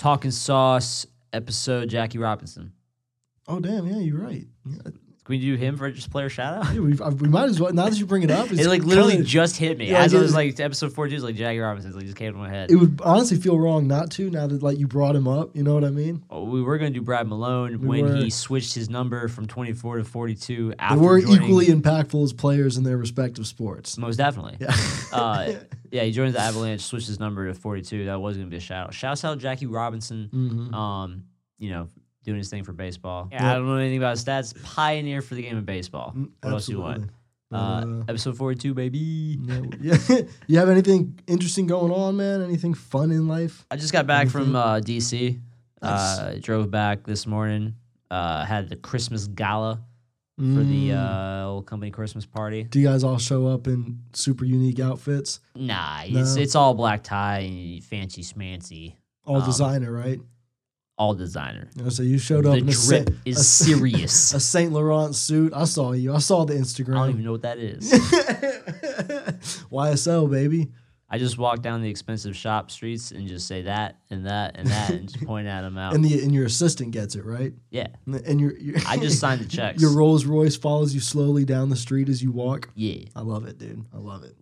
Talking Sauce episode Jackie Robinson. Oh damn, yeah, you're right. Yeah, Can we do him for just player shout out? yeah, we, we might as well. Now that you bring it up, it's It like literally kinda- just hit me Yeah, as I yeah. was like episode four two. It's like Jackie Robinson. It's like just came to my head. it would honestly feel wrong not to. Now that like you brought him up, you know what I mean? Oh, we were gonna do Brad Malone We when were. he switched his number from twenty four to forty two. They After were joining- equally impactful as players in their respective sports. most definitely. Yeah. uh, yeah, he joins the Avalanche, switched his number to 42. That was going to be a shout out. Shouts out Jackie Robinson, Mhm. um, you know, doing his thing for baseball. Yeah, Yeah. I don't know anything about his stats. Pioneer for the game of baseball. Mm, What else do you want? Uh, episode 42, baby. Uh, yeah, yeah. you have anything interesting going on, man? Anything fun in life? I just got back from uh, DC. Nice. Uh, drove back this morning. Uh, had the Christmas gala for the Mm. uh, old company Christmas party. Do you guys all show up in super unique outfits? Nah, it's, No. it's all black tie, fancy smancy, All Um, designer, right? All designer. So you showed up The in a, drip Saint, is a- serious. a Saint Laurent suit. I saw you. I saw the Instagram. I don't even know what that is. YSL baby. I just walk down the expensive shop streets and just say that and that and that and just point at them out. And the and your assistant gets it right. yeah, And, the- and your, your I just signed the checks. your Rolls Royce follows you slowly down the street as you walk. yeah, I love it, dude. I love it.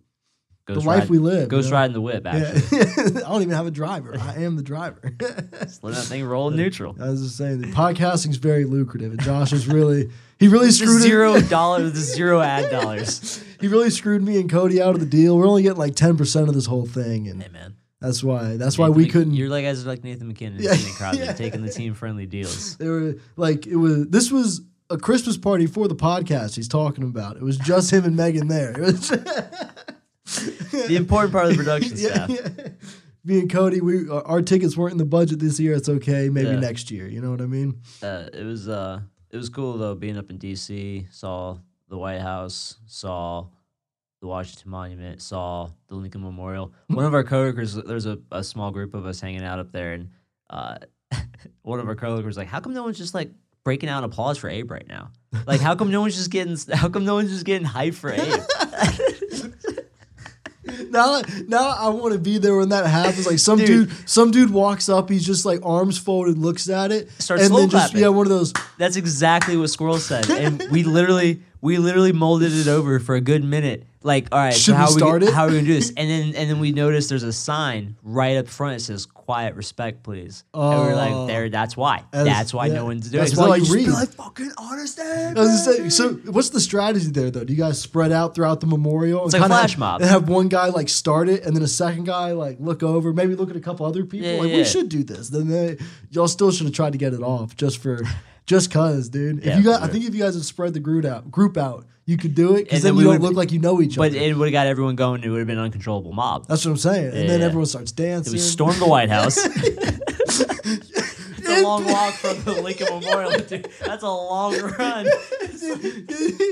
Ghost the life ride- we live. Ghost you know? riding the whip. Yeah. Actually, I don't even have a driver. I am the driver. just let that thing roll in neutral. I was just saying, the podcasting's very lucrative, and Josh is really he really screwed zero dollar, the zero ad dollars. he really screwed me and Cody out of the deal. We're only getting like ten percent of this whole thing, and Hey man, that's why that's why we Mc- couldn't. You're like guys like Nathan MacKinnon and Yeah, Sidney Crosby yeah. taking the team friendly deals. They were like it was. This was a Christmas party for the podcast he's talking about. It was just him and Megan there. It was The important part of the production Yeah, staff. yeah. Me and Cody, we our tickets weren't in the budget this year. It's okay. Maybe Yeah. next year. You know what I mean? Uh, it was uh, it was cool though being up in D.C. Saw the White House, saw the Washington Monument, saw the Lincoln Memorial. One of our coworkers, there's a, a small group of us hanging out up there, and uh, one of our coworkers was like, "How come no one's just like breaking out applause for Abe right now? Like, how come no one's just getting how come no one's just getting hype for Abe?" Now, now I want to be there when that happens. Like some Dude. dude, some dude walks up. He's just like arms folded, looks at it, Starts and then just clapping. yeah, one of those. That's exactly what Squirrel said, and we literally we literally molded it over for a good minute. Like, all right, Should so we how start we, it? how are we gonna do this? And then and then we notice there's a sign right up front that says "Quiet Respect, please." and we're Oh. like, there. That's why. As- that's why yeah, no one's doing. that's it. why So, like, you just be read. like, fucking honest. I was so what's the strategy there though? Do you guys spread out throughout the memorial? It's and like flash have, mob. And have one guy like start it, and then a second guy like look over, maybe look at a couple other people. Yeah, like yeah. we should do this. Then they, y'all still should have tried to get it off just for just cause, dude. If Yeah, you guys, for I think if you guys had spread the group out, group out, you could do it because And then, then we you don't look like you know each But other. But it would have got everyone going. It would have been an uncontrollable mob. That's what I'm saying. And then everyone starts dancing. we storm the White House. it's a long walk from the Lincoln Memorial. Dude. That's a long run.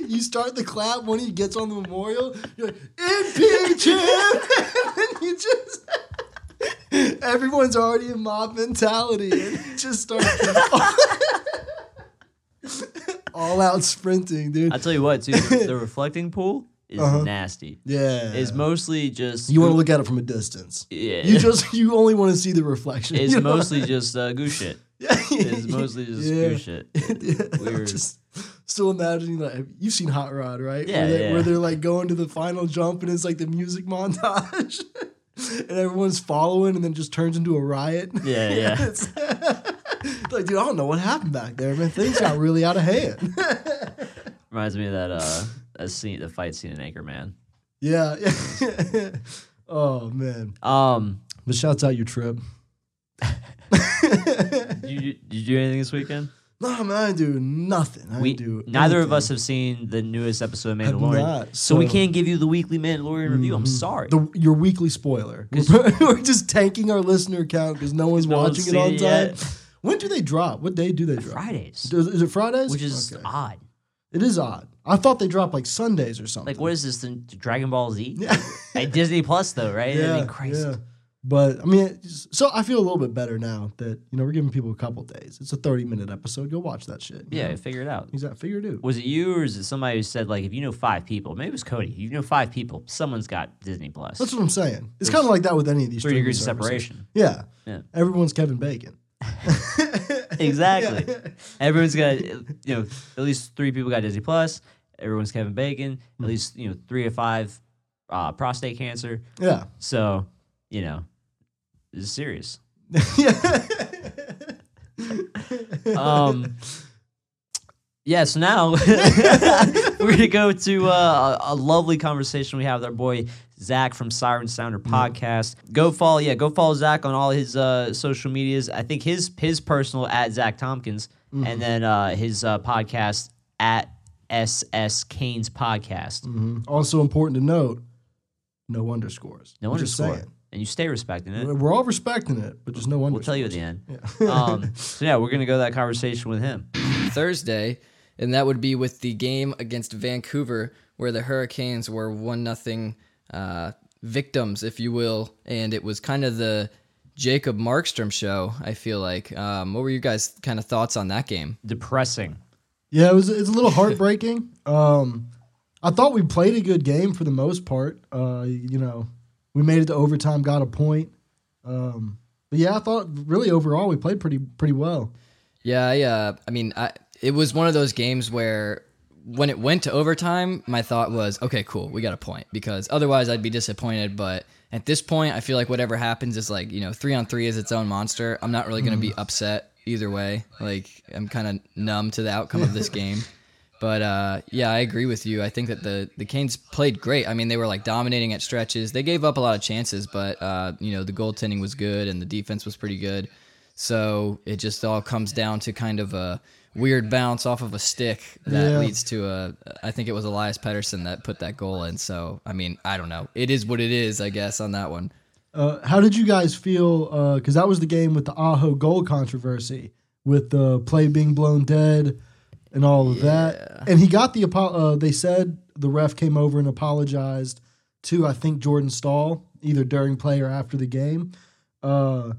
you start the clap when he gets on the memorial. You're like, impeach him! and you just. Everyone's already in mob mentality and it just starts all out sprinting, dude. I tell you what, too, the, reflecting pool is Uh-huh. nasty. yeah. It's mostly just you want to look at it from a distance. Yeah. You just you only want to see the reflection. It's you know? mostly just uh, goose shit. Yeah. It's mostly just Yeah. goose shit. yeah, I'm just still imagining like you've seen Hot Rod, right? Yeah, where, they, yeah. where they're like going to the final jump and it's like the music montage, and everyone's following, and then just turns into a riot. Yeah, yeah. Like, dude, I don't know what happened back there, man. Things got really out of hand. Reminds me of that uh that scene, the fight scene in Anchorman. yeah, yeah. oh man, Um, but shouts out your trip. did you, you do anything this weekend? No, man, I do nothing. I We do neither of us have seen the newest episode of Mandalorian, not, so, we can't give you the weekly Mandalorian review. I'm sorry. The, your weekly spoiler. We're, we're just tanking our listener count because no one's no one's watching it on it time. yet. When do they drop? What day do they drop? Fridays, Is, is it Fridays? which is Okay. odd. It is odd. I thought they dropped like Sundays or something. Like, what is this? The Dragon Ball Z? Yeah. Like Disney Plus, though, right? I yeah, mean, Christ. yeah. But I mean, so I feel a little bit better now that you know we're giving people a couple days. It's a thirty minute episode. Go watch that shit. Yeah, know? figure it out. exactly. Figure it out. Was it you or is it somebody who said like if you know five people, maybe it was Cody. You know five people, someone's got Disney Plus. That's what I'm saying. It's kind of like that with any of these Three degrees of separation. Yeah. Yeah. Everyone's Kevin Bacon. Exactly. Yeah. Everyone's got you know at least three people got Disney Plus. Everyone's Kevin Bacon. Hmm. At least you know three or five uh, prostate cancer. Yeah. So you know this is serious. Um, yeah, so now we're gonna go to uh, a lovely conversation we have with our boy Zach from Siren Sounder podcast. Go follow, yeah, go follow Zach on all his uh, social medias. I think his his personal at Zach Tompkins, and then uh, his uh, podcast at SS Kane's podcast. Mm-hmm. Also important to note, no underscores. No I'm underscore, and you stay respecting it. We're all respecting it, but just no underscores. We'll tell you at the end. Yeah. Um, so yeah, we're gonna go to that conversation with him. Thursday, and that would be with the game against Vancouver, where the Hurricanes were one nothing uh, victims, if you will, and it was kind of the Jacob Markstrom show. I feel like. Um, what were you guys' kind of thoughts on that game? Depressing. Yeah, it was. It's a little heartbreaking. um, I thought we played a good game for the most part. Uh, you know, we made it to overtime, got a point. Um, but yeah, I thought really overall we played pretty pretty well. Yeah, I, uh, I mean, I, it was one of those games where when it went to overtime, my thought was, okay, cool, we got a point because otherwise I'd be disappointed. But at this point, I feel like whatever happens is like, you know, three on three is its own monster. I'm not really going to be upset either way. Like, I'm kind of numb to the outcome of this game. But uh, yeah, I agree with you. I think that the the Canes played great. I mean, they were like dominating at stretches. They gave up a lot of chances, but uh, you know the goaltending was good and the defense was pretty good. So it just all comes down to kind of a weird bounce off of a stick that Yeah. leads to a. I think it was Elias Pettersson that put that goal in. So I mean, I don't know. It is what it is, I guess, on that one. Uh, how did you guys feel? Because that was the game with the Aho goal controversy, with the play being blown dead and all of that. And he got the uh, They said the ref came over and apologized to I think Jordan Staal either during play or after the game. Uh,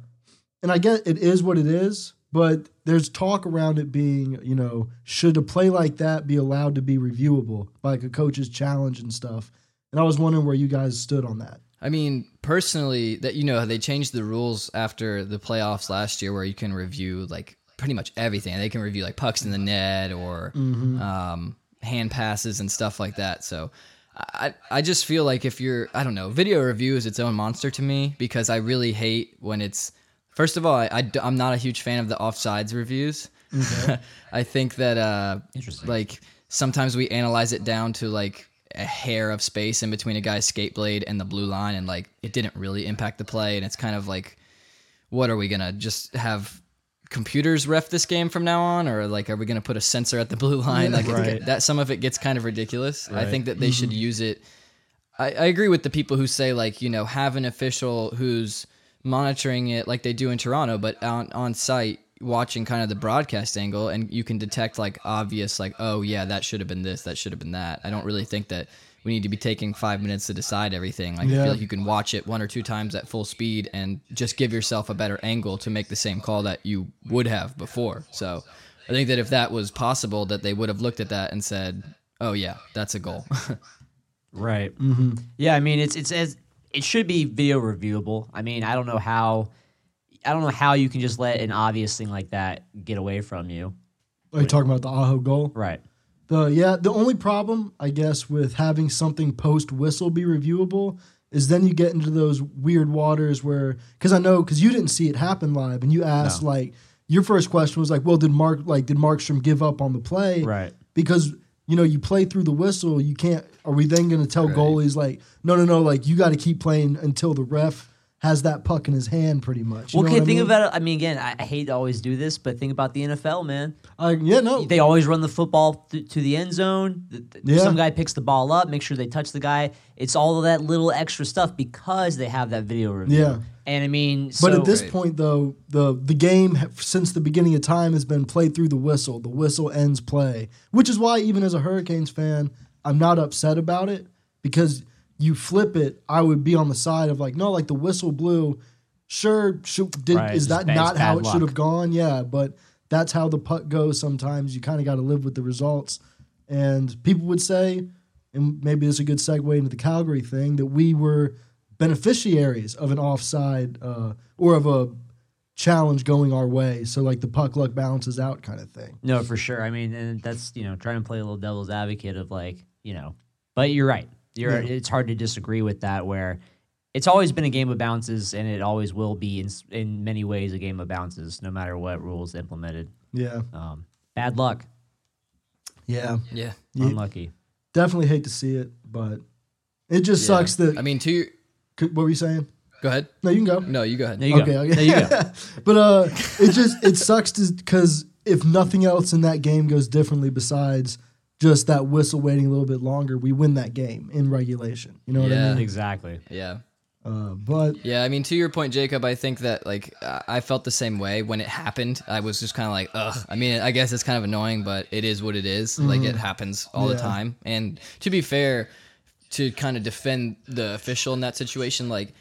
and I get it is what it is, but there's talk around it being, you know, should a play like that be allowed to be reviewable, like a coach's challenge and stuff? And I was wondering where you guys stood on that. I mean, personally, that you know, they changed the rules after the playoffs last year, where you can review like pretty much everything. They can review like pucks in the net or um, hand passes and stuff like that. So, I I just feel like if you're I don't know, video review is its own monster to me because I really hate when it's. First of all, I, am not a huge fan of the offsides reviews. I think that uh, like sometimes we analyze it down to like a hair of space in between a guy's skate blade and the blue line and like it didn't really impact the play and it's kind of like what are we gonna just have computers ref this game from now on? Or like are we gonna put a sensor at the blue line? Like Right. that some of it gets kind of ridiculous. I think that they should use it. I, I agree with the people who say like you know have an official who's monitoring it like they do in Toronto, but on on site watching kind of the broadcast angle, and you can detect like obvious like oh yeah that should have been this that should have been that. I don't really think that we need to be taking five minutes to decide everything. Like I feel like you can watch it one or two times at full speed and just give yourself a better angle to make the same call that you would have before. So I think that if that was possible, that they would have looked at that and said, "Oh yeah, that's a goal." Right. Mm-hmm. Yeah, I mean, it's it's as it should be video reviewable. I mean, I don't know how, I don't know how you can just let an obvious thing like that get away from you. Oh, Are you talking about the Aho goal? Right. The yeah, the only problem I guess with having something post whistle be reviewable is then you get into those weird waters where because I know because you didn't see it happen live and you asked No. like your first question was like, well, did Mark like did Markstrom give up on the play? Right. Because you know you play through the whistle, you can't. Are we then going to tell Right. goalies like, no, no, no, like you got to keep playing until the ref has that puck in his hand, pretty much. You Well, okay, think mean? about it. I mean, again, I, I hate to always do this, but think about the NFL, man. I, yeah, no, They always run the football th- to the end zone. Th- th- Yeah. Some guy picks the ball up, make sure they touch the guy. It's all of that little extra stuff because they have that video review. Yeah. And I mean, But at this Right. point, though, the the game since the beginning of time has been played through the whistle. The whistle ends play, which is why even as a Hurricanes fan, I'm not upset about it because you flip it, I would be on the side of like, no, like the whistle blew. Sure, should, did, Right, is that not how it should have gone? Yeah, but that's how the puck goes. Sometimes you kind of got to live with the results. And people would say, and maybe this is a good segue into the Calgary thing, that we were beneficiaries of an offside uh, or of a challenge going our way. So like the puck luck balances out kind of thing. No, for sure. I mean, and that's you know trying to play a little devil's advocate of like you know, but you're right. You're Yeah. it's hard to disagree with that. Where it's always been a game of bounces, and it always will be in in many ways a game of bounces, no matter what rules implemented. Yeah, Um, bad luck, yeah, Yeah. Yeah. unlucky. definitely hate to see it, but it just Yeah. sucks that. I mean, to your, could- what were you saying? go ahead. No, you can go. No, you go ahead. There you okay, go. okay. There you go. but uh, it just it sucks because if nothing else in that game goes differently besides just that whistle waiting a little bit longer, we win that game in regulation. You know what I Yeah. mean? Exactly. Yeah. Uh, but Yeah, I mean, to your point, Jacob, I think that like I I felt the same way when it happened. I was just kind of like, ugh. I mean, I guess it's kind of annoying, but it is what it is. Like it happens all the Mm-hmm. Time. And to be fair, to kind of defend the official in that situation, like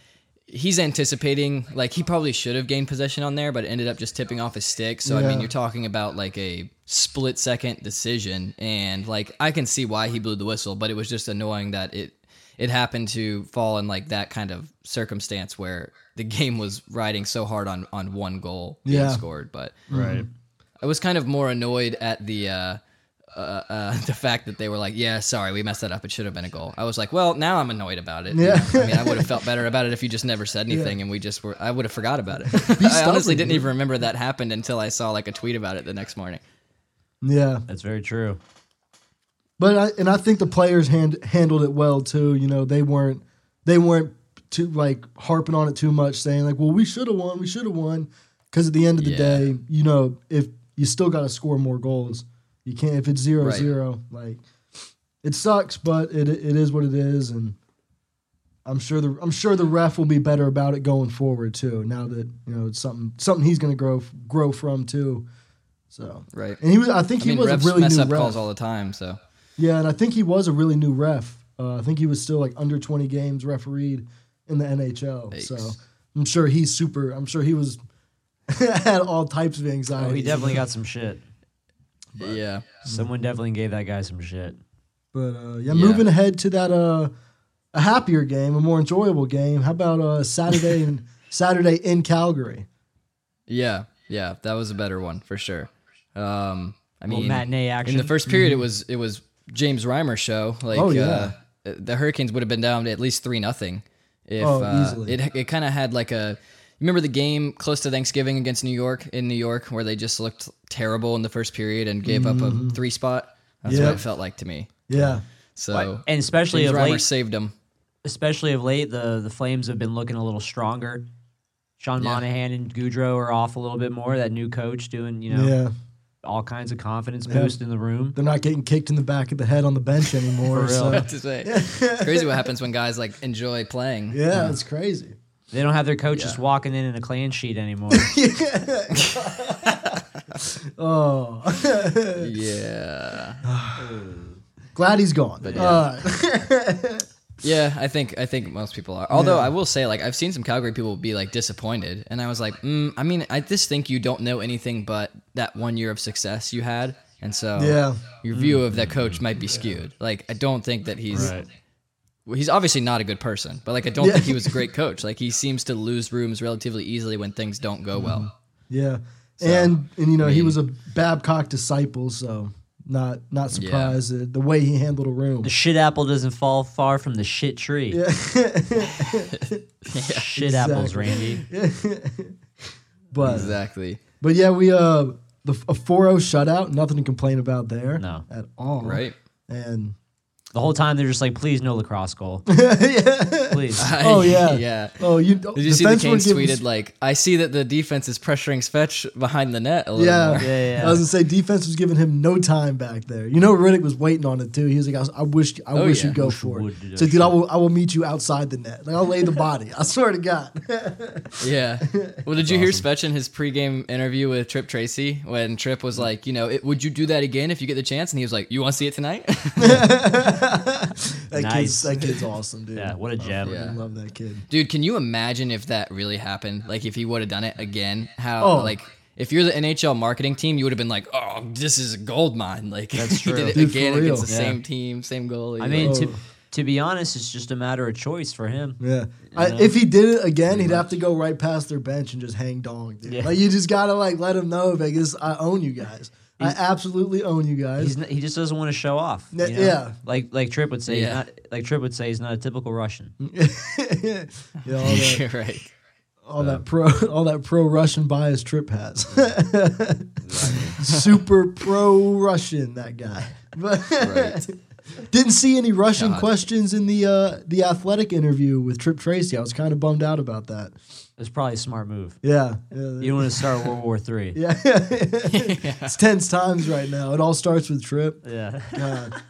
he's anticipating, like he probably should have gained possession on there, but it ended up just tipping off his stick. So I Yeah. mean, you're talking about like a split second decision, and like I can see why he blew the whistle, but it was just annoying that it it happened to fall in like that kind of circumstance where the game was riding so hard on on one goal being Yeah. scored. But Right. I was kind of more annoyed at the uh, uh, uh, the fact that they were like, "Yeah, sorry, we messed that up. It should have been a goal." I was like, "Well, now I'm annoyed about it." Yeah. I mean, I would have felt better about it if you just never said anything and we just were. I would have forgot about it. I honestly didn't even remember that happened until I saw like a tweet about it the next morning. yeah, That's very true. but I, and I think the players hand, handled it well too. You know, they weren't they weren't too like harping on it too much, saying like, "Well, we should have won. We should have won." Because at the end of the Yeah. day, you know, if you still got to score more goals, you can't. If it's zero Right. zero, like it sucks, but it it is what it is, and I'm sure the I'm sure the ref will be better about it going forward too. Now that you know it's something something he's going to grow grow from too. So Right. and he was I think I he mean, was a refs really mess new up ref. calls all the time, so Yeah, and I think he was a really new ref. Uh, I think he was still like under 20 games refereed in the NHL. So I'm sure he's super. I'm sure he was had all types of Oh, anxiety. he definitely got some shit. Yeah. Someone definitely gave that guy some shit. But uh, yeah, Yeah. moving ahead to that uh, a happier game, a more enjoyable game. How about uh, Saturday and Saturday in Calgary? Yeah, yeah, that was a better one for sure. Um, I mean, matinee action. in the first period, it was it was James Reimer show. Like, Mm-hmm. Oh, yeah. uh, the Hurricanes would have been down to at least three nothing. If Oh, uh, it it kind of had like a. You remember the game close to Thanksgiving against New York in New York where they just looked terrible in the first period and gave up a three spot. That's Mm-hmm. Yep. what it felt like to me. Yeah, So and especially James of Reimer late, saved them. especially of late, the the Flames have been looking a little stronger. Sean Yeah. Monahan and Gaudreau are off a little bit more. That new coach doing you know yeah. all kinds of confidence Yeah. boost in the room. They're not getting kicked in the back of the head on the bench anymore. For real. so- What to say? it's crazy what happens when guys like enjoy playing. yeah, it's crazy. They don't have their coach just Yeah. walking in in a clan sheet anymore. Oh, Yeah. glad he's gone. But yeah. Uh, Yeah, I think I think most people are. Although I will say, like, I've seen some Calgary people be like disappointed, and I was like, mm, I mean, I just think you don't know anything but that one year of success you had, and so Yeah. your view of that coach might be skewed. Like, I don't think that he's Right. Well, he's obviously not a good person, but like, I don't Yeah. think he was a great coach. Like, he seems to lose rooms relatively easily when things don't go well. Yeah, and and you know I he was a Babcock disciple, so not not surprised at the way he handled a room. The shit apple doesn't fall far from the shit tree. Yeah. Shit apples, Randy. but Exactly. but yeah, we uh the a 4-0 shutout, nothing to complain about there. No. at all. Right. and The whole time they're just like, please no lacrosse goal. Please. oh yeah, yeah. Oh, you Did you see the defense were Canes giving- tweeted like, "I see that the defense is pressuring Svech behind the net a little Yeah. more." Yeah, yeah. I was gonna say defense was giving him no time back there. You know, Rittich was waiting on it too. He was like, "I, I wish, I Oh, wish yeah. you'd go Wish you for it." would So, dude, I will, I will meet you outside the net. Like, I'll lay the body. I swear to God. Yeah. Well, did you hear Svech in his pregame interview with Tripp Tracy when Tripp was mm-hmm. like, you know, it, would you do that again if you get the chance? And he was like, you want to see it tonight? that kid's that kid's awesome, dude. Yeah, what a gem. I Yeah. love that kid. Dude, can you imagine if that really happened? Like if he would have done it again? How Oh. like if you're the NHL marketing team, you would have been like, "Oh, this is a gold mine!" Like That's he true. did it Dude, again real. against the Yeah. same team, same goalie. I mean, Oh. to to be honest, it's just a matter of choice for him. Yeah. I, if he did it again, he'd have to go right past their bench and just hang dong, dude. Yeah. Like you just gotta like let him know, Vegas. I own you guys. I absolutely own you guys. He's n- he just doesn't want to show off. Yeah, you know? yeah. like like Tripp would say. Yeah. He's not, like Tripp would say, he's not a typical Russian. yeah, all that, You're right. all that um, pro, all that pro Russian bias Tripp has. Super pro Russian, that guy. But Right. Didn't see any Russian God. questions in the uh, the athletic interview with Tripp Tracy. I was kind of bummed out about that. It's probably a smart move. Yeah, yeah. You don't want to start World War Three. Yeah, it's tense times right now. It all starts with Tripp. Yeah. God.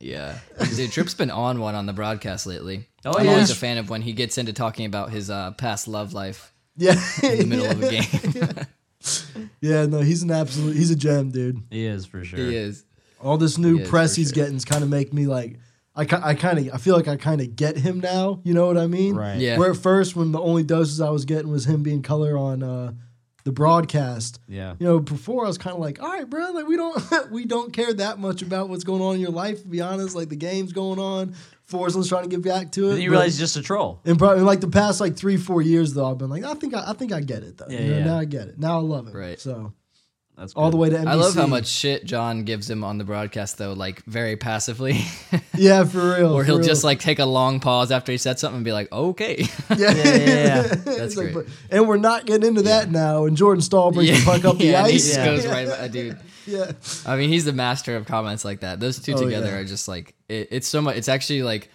Yeah, dude, Tripp's been on one on the broadcast lately. Oh, I'm yeah. always a fan of when he gets into talking about his uh, past love life Yeah, in the middle of a game. yeah. No, he's an absolute. He's a gem, dude. He is for sure. he is. All this new He press he's sure. getting is kind of make me like. I, I kind of I feel like I kind of get him now. You know what I mean? Right. Yeah. Where at first, when the only doses I was getting was him being color on uh, the broadcast. Yeah. You know, before I was kind of like, all right, bro, like we don't we don't care that much about what's going on in your life. To be honest, like the game's going on. Forza's trying to get back to it. Then you but- realize he's just a troll. And probably like the past like three, four years though, I've been like, I think I, I think I get it though. Yeah, You know, yeah. Now I get it. Now I love it. Right. So That's all the way to NBC. I love how much shit John gives him on the broadcast, though, like very passively. Yeah, for real. or he'll real. just like take a long pause after he said something and be like, "Okay." yeah, Yeah, yeah, yeah. It's like, great. but- and we're not getting into that now. And Jordan Staal brings the puck up the yeah, and he ice. just Yeah. goes right, by, uh, dude. yeah, I mean, he's the master of comments like that. Those two Oh, together yeah. are just like it, it's so much. It's actually like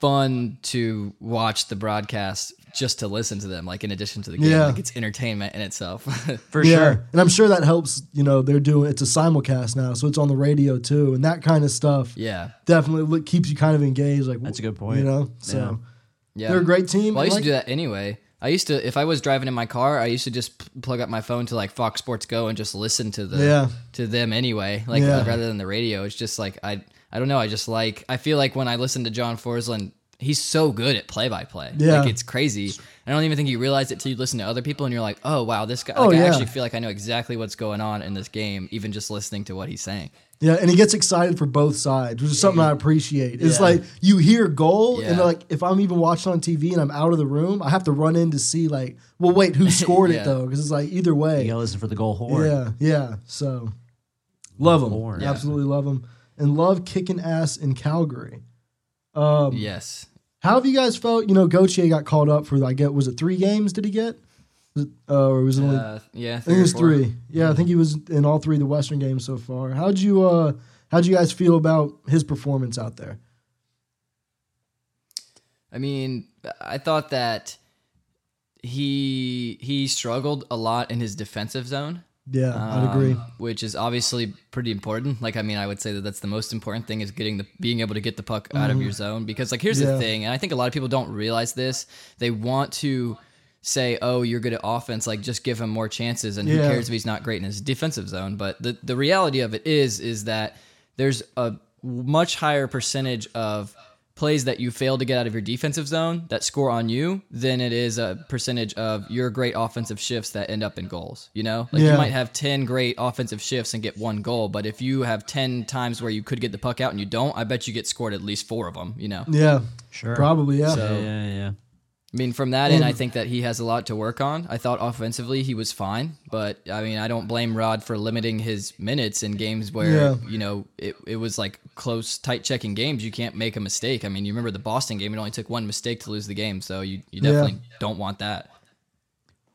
fun to watch the broadcast just to listen to them. Like in addition to the game, Yeah. like it's entertainment in itself. for yeah. sure. And I'm sure that helps. You know, they're doing it's a simulcast now, so it's on the radio too, and that kind of stuff yeah, definitely keeps you kind of engaged. Like That's a good point. You know, so yeah. they're a great team. Well, I used Like- to do that anyway. I used to, if I was driving in my car, I used to just p- plug up my phone to like Fox Sports Go and just listen to the Yeah. to them anyway, like Yeah. rather than the radio. It's just like I I don't know. I just like I feel like when I listen to John Forslund, he's so good at play by play. Yeah. like it's crazy. I don't even think you realize it till you listen to other people and you're like, oh wow, this guy. Oh, Like, I actually feel like I know exactly what's going on in this game, even just listening to what he's saying. Yeah, and he gets excited for both sides, which is something I appreciate. It's Yeah. like you hear goal, and like if I'm even watching on TV and I'm out of the room, I have to run in to see like, well, wait, who scored Yeah. it though? Because it's like either way, You way. gotta listen for the goal horn. Yeah, yeah. So love him, Yeah. absolutely love him, and love kicking ass in Calgary. Um, Yes. How have you guys felt? You know, Gauthier got called up for I get was it three games? Did he get? Was it, uh, or was it only? Uh, yeah. I think it was three. Yeah, I think he was in all three of the Western games so far. How'd you uh how'd you guys feel about his performance out there? I mean, I thought that he he struggled a lot in his defensive zone. Yeah, I'd agree. um, Which is obviously pretty important. Like, I mean, I would say that that's the most important thing is getting the being able to get the puck out of your zone. Because, like, here's Mm-hmm. Yeah. the thing, and I think a lot of people don't realize this. They want to say, "Oh, you're good at offense. Like, just give him more chances." And who cares if he's not great in his defensive zone? But the the reality of it is, is that there's a much higher percentage of plays that you fail to get out of your defensive zone that score on you than it is a percentage of your great offensive shifts that end up in goals. You know, like Yeah. you might have 10 great offensive shifts and get one goal, but if you have 10 times where you could get the puck out and you don't, I bet you get scored at least four of them, you know? Yeah, Sure. probably. Yeah, Yeah, yeah, yeah. I mean, from that end, I mm. think that he has a lot to work on. I thought offensively he was fine, but I mean, I don't blame Rod for limiting his minutes in games where, Yeah. you know, it, it was like close, tight checking games. You can't make a mistake. I mean, you remember the Boston game, it only took one mistake to lose the game, so you, you Yeah. definitely don't want that.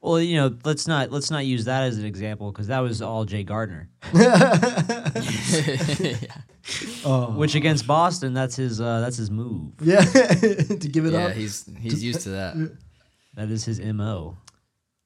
Well, you know, let's not let's not use that as an example because that was all Jake Gardiner. Oh. Which against Boston, that's his uh, that's his move. yeah. to give it yeah, up. he's he's used to that. That is his mo.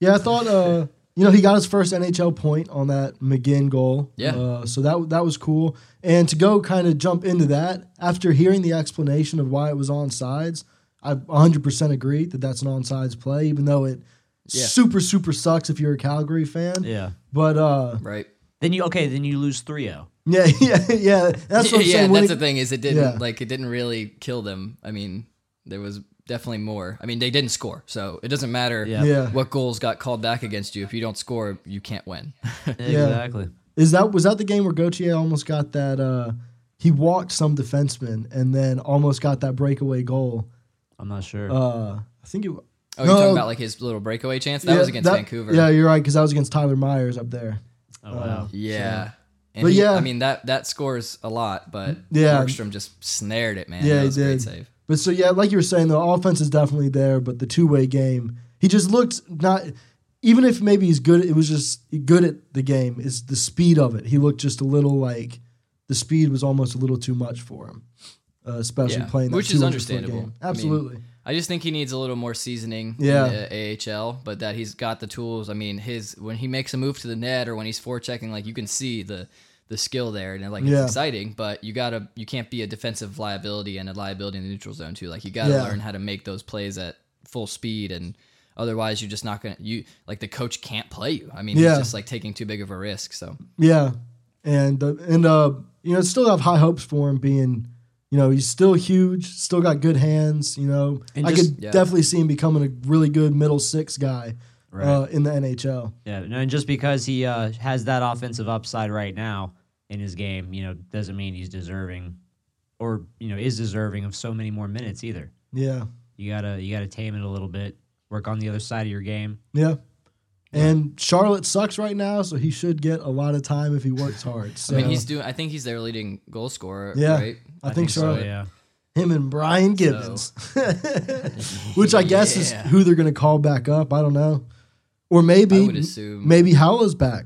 Yeah, I thought uh you know he got his first NHL point on that McGinn goal. Yeah. Uh, so that that was cool. And to go kind of jump into that after hearing the explanation of why it was on sides, I 100% agree that that's an onside play, even though it Yeah. super super sucks if you're a Calgary fan. Yeah. But uh Right. Then you okay? Then you lose 3-0. Yeah, yeah, yeah. That's what I'm yeah, saying. When that's it- the thing is it didn't Yeah. like it didn't really kill them. I mean, there was definitely more. I mean, they didn't score, so it doesn't matter Yeah. Yeah. what goals got called back against you. If you don't score, you can't win. Exactly. Is that was that the game where Gauthier almost got that? uh He walked some defenseman and then almost got that breakaway goal. I'm not sure. Uh I think it. Oh, you're talking about like his little breakaway chance? That was against Vancouver. Yeah, you're right because that was against Tyler Myers up there. oh wow. Yeah. And But he- yeah. I mean that that scores a lot, but Yeah. Markstrom just snared it, man. Yeah, that he was great did. save. But so yeah, like you were saying, the offense is definitely there, but the two way game, he just looked not. Even if maybe he's good, it was just good at the game. Is the speed of it? He looked just a little like the speed was almost a little too much for him, uh, especially Yeah, playing that which is understandable. game. I mean, Absolutely. I just think he needs a little more seasoning Yeah. in the AHL, but that he's got the tools. I mean, his when he makes a move to the net or when he's forechecking, like you can see the the skill there, and like Yeah. it's exciting. But you gotta you can't be a defensive liability and a liability in the neutral zone too. Like you gotta Yeah. learn how to make those plays at full speed, and otherwise you're just not gonna you like the coach can't play you. I mean, Yeah. he's just like taking too big of a risk. So Yeah, and uh, and uh, you know, still have high hopes for him being. You know, he's still huge, still got good hands. You know, And I just- could Yeah. definitely see him becoming a really good middle six guy Right. uh, in the NHL. Yeah, no, and just because he uh, has that offensive upside right now in his game, you know, doesn't mean he's deserving, or you know, is deserving of so many more minutes either. Yeah. You gotta you gotta tame it a little bit, work on the other side of your game. Yeah. And Charlotte sucks right now, so he should get a lot of time if he works hard. So I mean, he's doing. I think he's their leading goal scorer. Yeah. right. I, think, so. Charlotte, Yeah, him and Brian Gibbons, which I guess is who they're going to call back up. I don't know, or I maybe would assume. maybe Haula's back.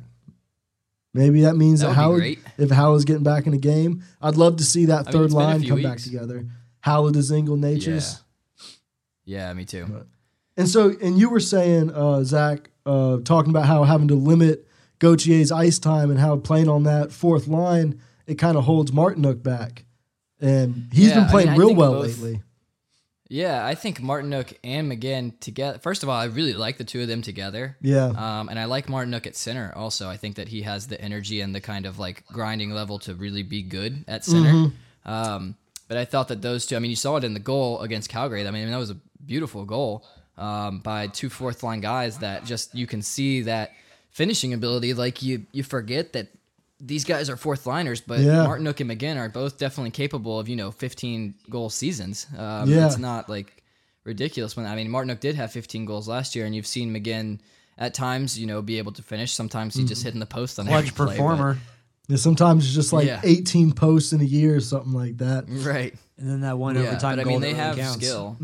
Maybe that means That that, Haula, if Haula's getting back in the game, I'd love to see that I mean, third a line come back weeks. together. Haula, Dezingle, Natures. Yeah, me too. And so, and you were saying, uh, Zach, uh, talking about how having to limit Gauthier's ice time and how playing on that fourth line, it kind of holds Martinook back. And he's Yeah, been I playing mean, I real well both- lately. Yeah, I think Martinook and McGinn together. First of all, I really like the two of them together. Yeah. Um, and I like Martinook at center also. I think that he has the energy and the kind of like grinding level to really be good at center. Mm-hmm. Um, but I thought that those two, I mean, you saw it in the goal against Calgary. I mean, that was a beautiful goal um, by two fourth line guys that just, you can see that finishing ability. Like you, you forget that these guys are fourth liners, but Yeah. Martinook and McGinn are both definitely capable of, you know, 15 goal seasons. Um, Yeah. It's not like ridiculous when I mean Martinook did have 15 goals last year, and you've seen McGinn at times, you know, be able to finish. Sometimes he Mm-hmm. just hitting the post on clutch every play, but- performer. Yeah, sometimes it's just like Yeah. 18 posts in a year or something like that. right? And then that one Yeah, overtime but I goal mean they really have counts. skill.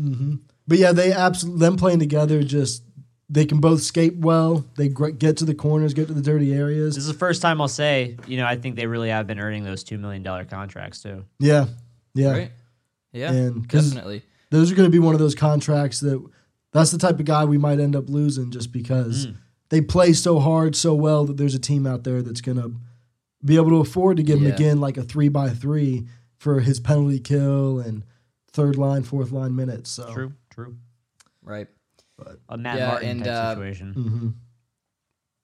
But yeah, they absolutely, them playing together, just, they can both skate well. They gr- get to the corners, get to the dirty areas. This is the first time I'll say, you know, I think they really have been earning those two million dollar contracts too. Yeah. Yeah. Right? Yeah, And 'cause- definitely. those are going to be one of those contracts that that's the type of guy we might end up losing just because Mm. they play so hard, so well that there's a team out there that's going to be able to afford to give Yeah. again like a three by three for his penalty kill and third line, fourth line minutes. So True, true. Right. A Matt Yeah, Martin and, type uh, situation. mhm.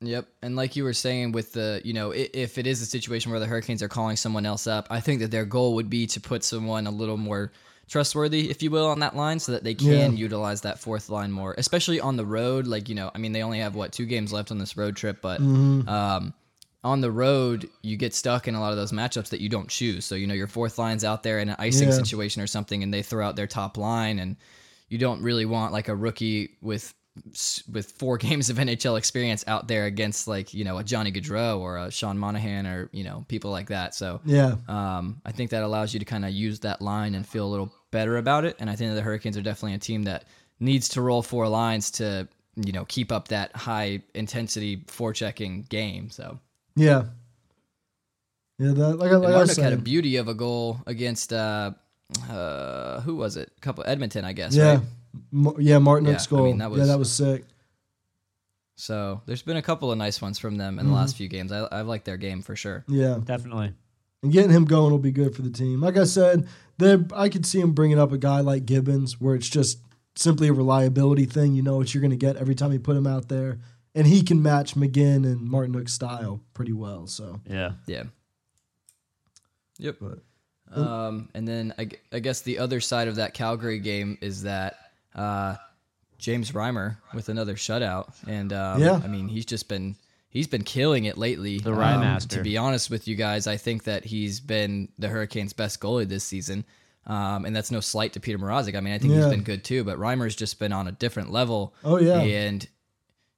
Yep, and like you were saying with the, you know, i- if it is a situation where the Hurricanes are calling someone else up, I think that their goal would be to put someone a little more trustworthy, if you will, on that line, so that they can Yeah. utilize that fourth line more, especially on the road. Like you know, I mean, they only have what two games left on this road trip, but Mm-hmm. um, on the road, you get stuck in a lot of those matchups that you don't choose. So you know, your fourth line's out there in an icing Yeah. situation or something, and they throw out their top line, and you don't really want like a rookie with with four games of NHL experience out there against like you know a Johnny Gaudreau or a Sean Monahan or you know people like that. So yeah, um, I think that allows you to kind of use that line and feel a little better about it. And I think that the Hurricanes are definitely a team that needs to roll four lines to you know keep up that high intensity forechecking game. So yeah, yeah. That like, I- like I Martinook had a beauty of a goal against uh, uh, who was it? A couple Edmonton, I guess. yeah, Right? Ma- yeah. Martin Yeah, I mean, that was, yeah, was- that was sick. So there's been a couple of nice ones from them in the Mm-hmm. last few games. I I like their game for sure. Yeah, Definitely. and getting him going will be good for the team. Like I said, there I could see him bringing up a guy like Gibbons, where it's just simply a reliability thing. You know what you're going to get every time you put him out there, and he can match McGinn and Martinook's style pretty well. So Yeah. Yeah. Yep. But Um, and then I, I guess the other side of that Calgary game is that uh, James Reimer with another shutout, and um, Yeah. I mean he's just been he's been killing it lately. The Rye Um, Master. To be honest with you guys, I think that he's been the Hurricanes' best goalie this season. Um, and that's no slight to Petr Mrazek. I mean, I think Yeah. he's been good too, but Reimer's just been on a different level. Oh, yeah. and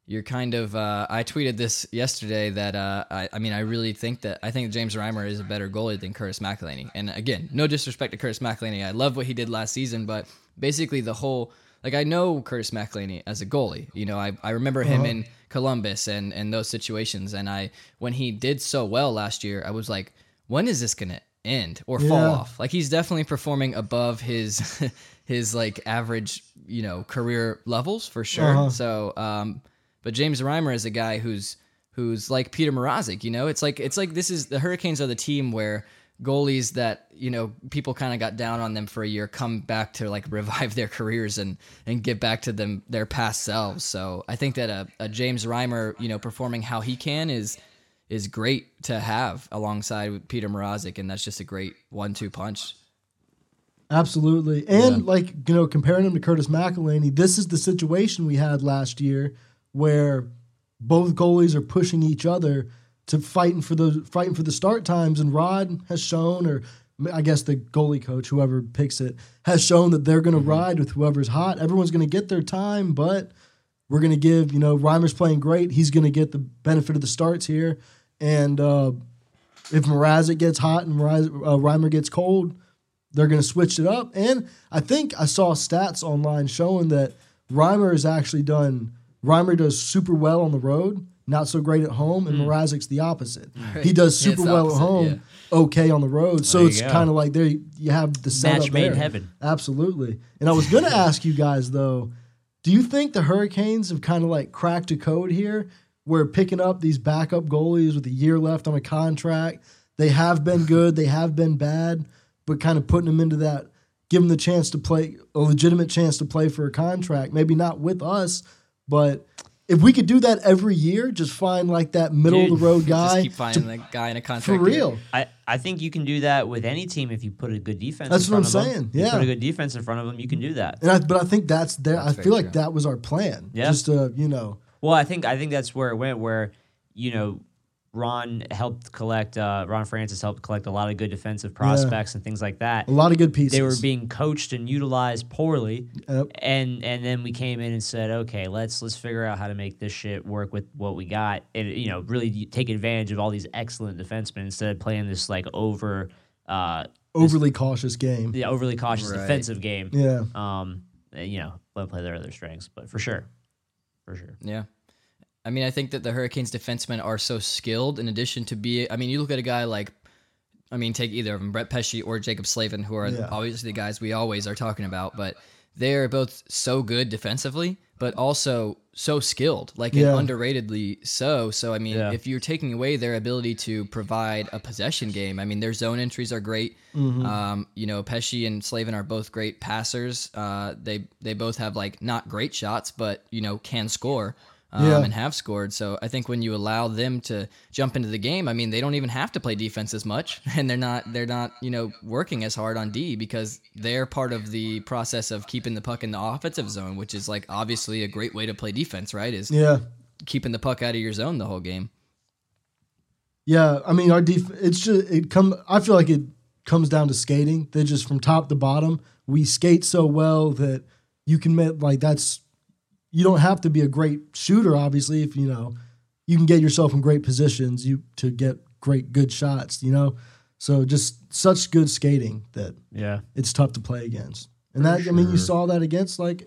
you're kind of. Uh, I tweeted this yesterday that uh, I, I mean, I really think that I think James Reimer is a better goalie than Curtis McElhinney. And again, no disrespect to Curtis McElhinney. I love what he did last season, but basically the whole like I know Curtis McElhinney as a goalie. You know, I, I remember him Uh-huh. in Columbus and and those situations. And I when he did so well last year, I was like, when is this gonna end or fall off? Like he's definitely performing above his his like average, you know, career levels for sure. Uh-huh. So, um, but James Reimer is a guy who's who's like Petr Mrazek. You know, it's like it's like this is the Hurricanes are the team where goalies that you know people kind of got down on them for a year come back to like revive their careers and and get back to them their past selves. So I think that a, a James Reimer, you know, performing how he can is is great to have alongside Petr Mrazek, and that's just a great one-two punch. Absolutely. And like, you know, comparing him to Curtis McElhinney, this is the situation we had last year where both goalies are pushing each other to fighting for the fighting for the start times and Rod has shown or I guess the goalie coach whoever picks it has shown that they're going to ride with whoever's hot. Everyone's going to get their time, but we're going to give, you know, Reimer's playing great. He's going to get the benefit of the starts here and uh if Mrazek gets hot and Mraz- uh, Reimer gets cold, they're going to switch it up. And I think I saw stats online showing that Reimer has actually done. Reimer does super well on the road, not so great at home, and hmm. Mrazek's the opposite. He does super the well opposite, at home, okay on the road. So it's kind of like there you have the setup Match made in heaven. Absolutely. And I was going to ask you guys though, do you think the Hurricanes have kind of like cracked a code here where picking up these backup goalies with a year left on a contract, they have been good, they have been bad, but kind of putting them into that give them the chance to play a legitimate chance to play for a contract, maybe not with us, but if we could do that every year, just find like that middle of the road guy. Just keep finding that guy in a contract. for contract real. I, I think you can do that with any team if you put a good defense. That's in what front I'm of them. saying, You yeah. put a good defense in front of them, you can do that. And I, but I think that's there. I feel like true. that was our plan. Yeah. Just to, you know, Well, I think I think that's where it went. Where you know, Ron helped collect. Uh, Ron Francis helped collect a lot of good defensive prospects and things like that. a lot of good pieces. They were being coached and utilized poorly, Yep. and and then we came in and said, okay, let's let's figure out how to make this shit work with what we got, and you know, really take advantage of all these excellent defensemen instead of playing this like over, uh, overly cautious game. the overly cautious Right. defensive game. Yeah. Um, and, you know, let them play their other strengths, but for sure, for sure. Yeah. I mean, I think that the Hurricanes defensemen are so skilled in addition to be I mean, you look at a guy like I mean, take either of them, Brett Pesce or Jaccob Slavin, who are Yeah. obviously the guys we always are talking about, but they're both so good defensively, but also so skilled, like Yeah. underratedly so. So I mean, Yeah. if you're taking away their ability to provide a possession game, I mean, their zone entries are great. Mm-hmm. Um, you know, Pesce and Slavin are both great passers. Uh, they they both have like not great shots, but you know can score. Um, Yeah. and have scored. So I think when you allow them to jump into the game, I mean, they don't even have to play defense as much, and they're not they're not you know working as hard on D because they're part of the process of keeping the puck in the offensive zone, which is like obviously a great way to play defense, right? Is Yeah. keeping the puck out of your zone the whole game. Yeah. I mean, our def- it's just, it come, I feel like it comes down to skating. They just from top to bottom, we skate so well that you can make, like, that's, you don't have to be a great shooter, obviously, if you know, you can get yourself in great positions you to get great, good shots, you know? So just such good skating that Yeah. it's tough to play against. And that I mean you saw that against like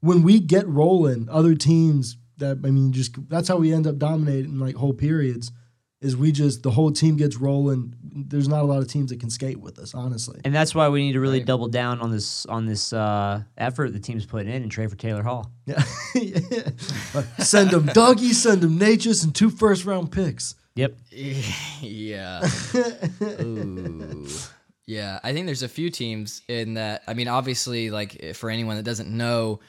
when we get rolling, other teams that I mean just that's how we end up dominating like whole periods is we just the whole team gets rolling. There's not a lot of teams that can skate with us, honestly. And that's why we need to really Right. double down on this on this uh, effort the team's putting in and trade for Taylor Hall. Yeah. send them Dougie, send them Necas, and two first round picks. Yep. yeah. Ooh. Yeah, I think there's a few teams in that. I mean, obviously, like for anyone that doesn't know,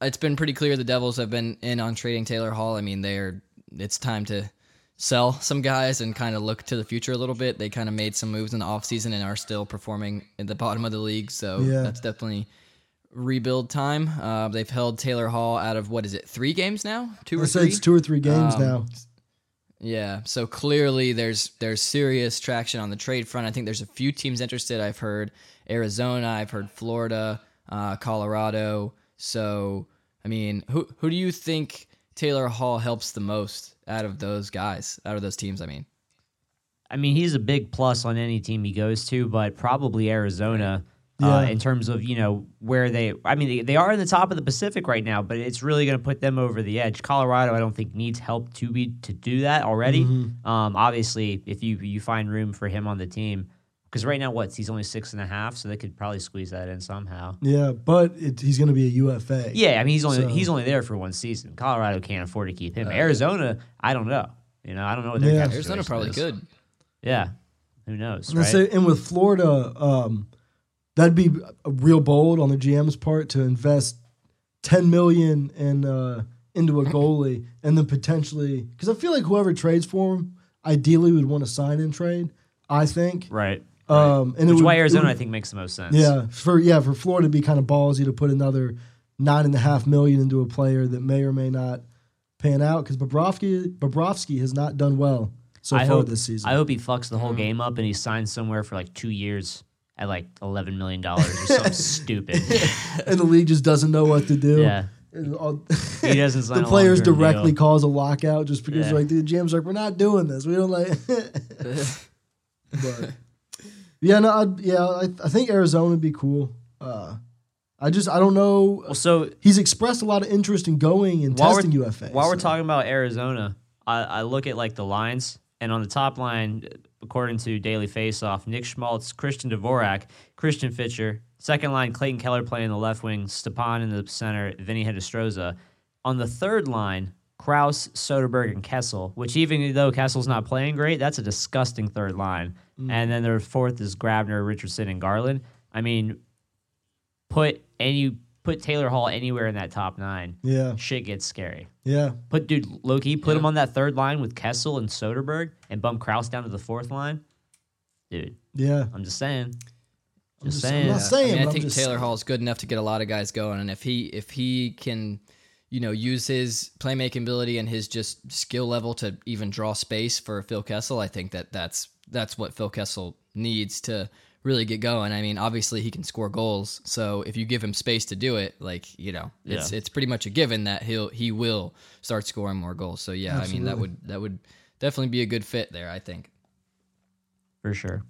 it's been pretty clear the Devils have been in on trading Taylor Hall. I mean, they're it's time to sell some guys and kind of look to the future a little bit. They kind of made some moves in the offseason and are still performing at the bottom of the league. So Yeah. that's definitely rebuild time. Uh, they've held Taylor Hall out of what is it, three games now? Two or I say three? it's two or three games Um, now. Yeah, so clearly there's there's serious traction on the trade front. I think there's a few teams interested. I've heard Arizona, I've heard Florida, uh, Colorado. So I mean, who who do you think Taylor Hall helps the most out of those guys, out of those teams? I mean, I mean, he's a big plus on any team he goes to, but probably Arizona Yeah. uh, in terms of you know where they. I mean, they, they are in the top of the Pacific right now, but it's really going to put them over the edge. Colorado, I don't think needs help to be to do that already. Mm-hmm. Um, obviously, if you you find room for him on the team, because right now, what he's only six and a half, so they could probably squeeze that in somehow. Yeah, but it, he's going to be a UFA. Yeah, I mean, he's only So- he's only there for one season. Colorado can't afford to keep him. Arizona, I don't know. You know, I don't know what their Yeah. cap Arizona probably is. could. Yeah, who knows, And, right? say, and with Florida, um, that'd be a real bold on the GM's part to invest ten million in uh, into a goalie, and then potentially because I feel like whoever trades for him, ideally would want to sign and trade. I think, right. Um, and it Which would, why it Arizona, would- I think, makes the most sense. Yeah, for yeah for Florida to be kind of ballsy to put another nine and a half million into a player that may or may not pan out because Bobrovsky Bobrovsky has not done well so I far hope this season. I hope he fucks the whole game up and he signs somewhere for like two years at like eleven million dollars or something stupid. and the league just doesn't know what to do. Yeah, all- he doesn't sign the a players directly deal. cause a lockout just because Yeah. like the GM's like we're not doing this. We don't like. but yeah, no, I'd, yeah, I, I think Arizona would be cool. Uh, I just I don't know. Well, so He's expressed a lot of interest in going and while testing UFA. While we're talking about Arizona, I, I look at like the lines, and on the top line, according to Daily Faceoff, Nick Schmaltz, Christian Dvorak, Christian Fischer. Second line, Clayton Keller playing the left wing, Stepan in the center, Vinnie Hinostroza. On the third line, Crouse, Soderberg, and mm. Kessel, which even though Kessel's not playing great, that's a disgusting third line. Mm. And then their fourth is Grabner, Richardson, and Garland. I mean, put any put Taylor Hall anywhere in that top nine, yeah, shit gets scary. yeah, Put dude Loki, put Yeah. him on that third line with Kessel and Soderberg, and bump Crouse down to the fourth line. Dude, yeah. I'm just saying. I'm Just just- I'm saying. not saying, I, mean, I think Taylor saying. Hall is good enough to get a lot of guys going, and if he if he can, you know, use his playmaking ability and his just skill level to even draw space for Phil Kessel, I think that that's that's what Phil Kessel needs to really get going. I mean, obviously he can score goals, so if you give him space to do it, like you know, it's Yeah. it's pretty much a given that he'll he will start scoring more goals. So yeah, I mean that would that would definitely be a good fit there. I think For sure.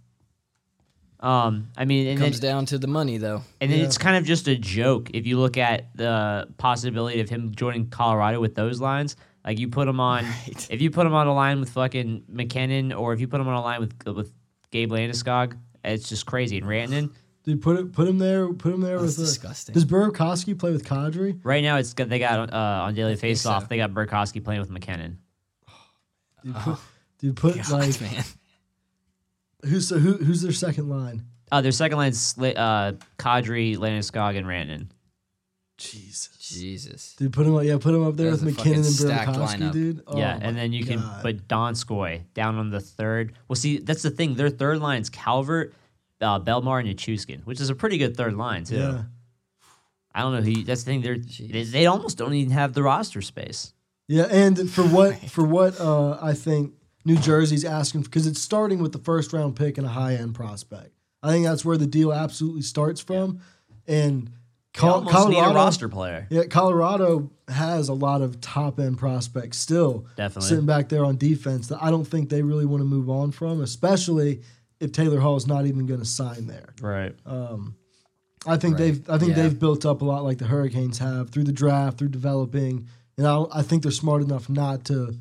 Um, I mean, and, comes then, down to the money though. and then it's kind of just a joke if you look at the possibility of him joining Colorado with those lines. Like you put him on, Right. if you put him on a line with fucking MacKinnon, or if you put him on a line with with Gabe Landeskog, it's just crazy. And Rantanen, Dude, put it, put him there. Put him there That's with. Uh, disgusting. does Burakovsky play with Kadri? right now it's got they got uh, on Daily I think Faceoff, so. they got Burakovsky playing with MacKinnon. Dude, put, dude, put God, like man. Who's so who, who's their second line? Uh, their second line's uh, Kadri, Landeskog, and Rantanen. Jesus. Jesus. Dude, put him up. Yeah, put him up there with MacKinnon and stacked Burakovsky, dude. Oh yeah, and then you can God. put Donskoy down on the third. Well, see, that's the thing. Their third line's Calvert, uh, Bellemare, and Chuskin, which is a pretty good third line too. Yeah, I don't know who. That's the thing. They're they, they almost don't even have the roster space. yeah, and for what for what uh, I think New Jersey's asking because it's starting with the first round pick and a high end prospect. I think that's where the deal absolutely starts from, and Col- Colorado. roster player. Yeah, Colorado has a lot of top end prospects still Definitely. sitting back there on defense that I don't think they really want to move on from, especially if Taylor Hall is not even going to sign there. Right. Um, I think Right. they've I think Yeah. they've built up a lot like the Hurricanes have through the draft, through developing, and I, I think they're smart enough not to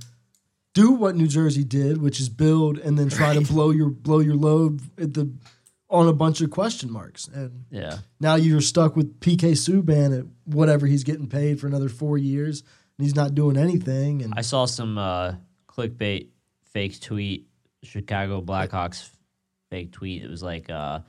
do what New Jersey did, which is build and then try to blow your blow your load at the on a bunch of question marks. And Yeah. now you're stuck with PK Subban at whatever he's getting paid for another four years, and he's not doing anything. And I saw some uh, clickbait fake tweet, Chicago Blackhawks fake tweet. It was like uh,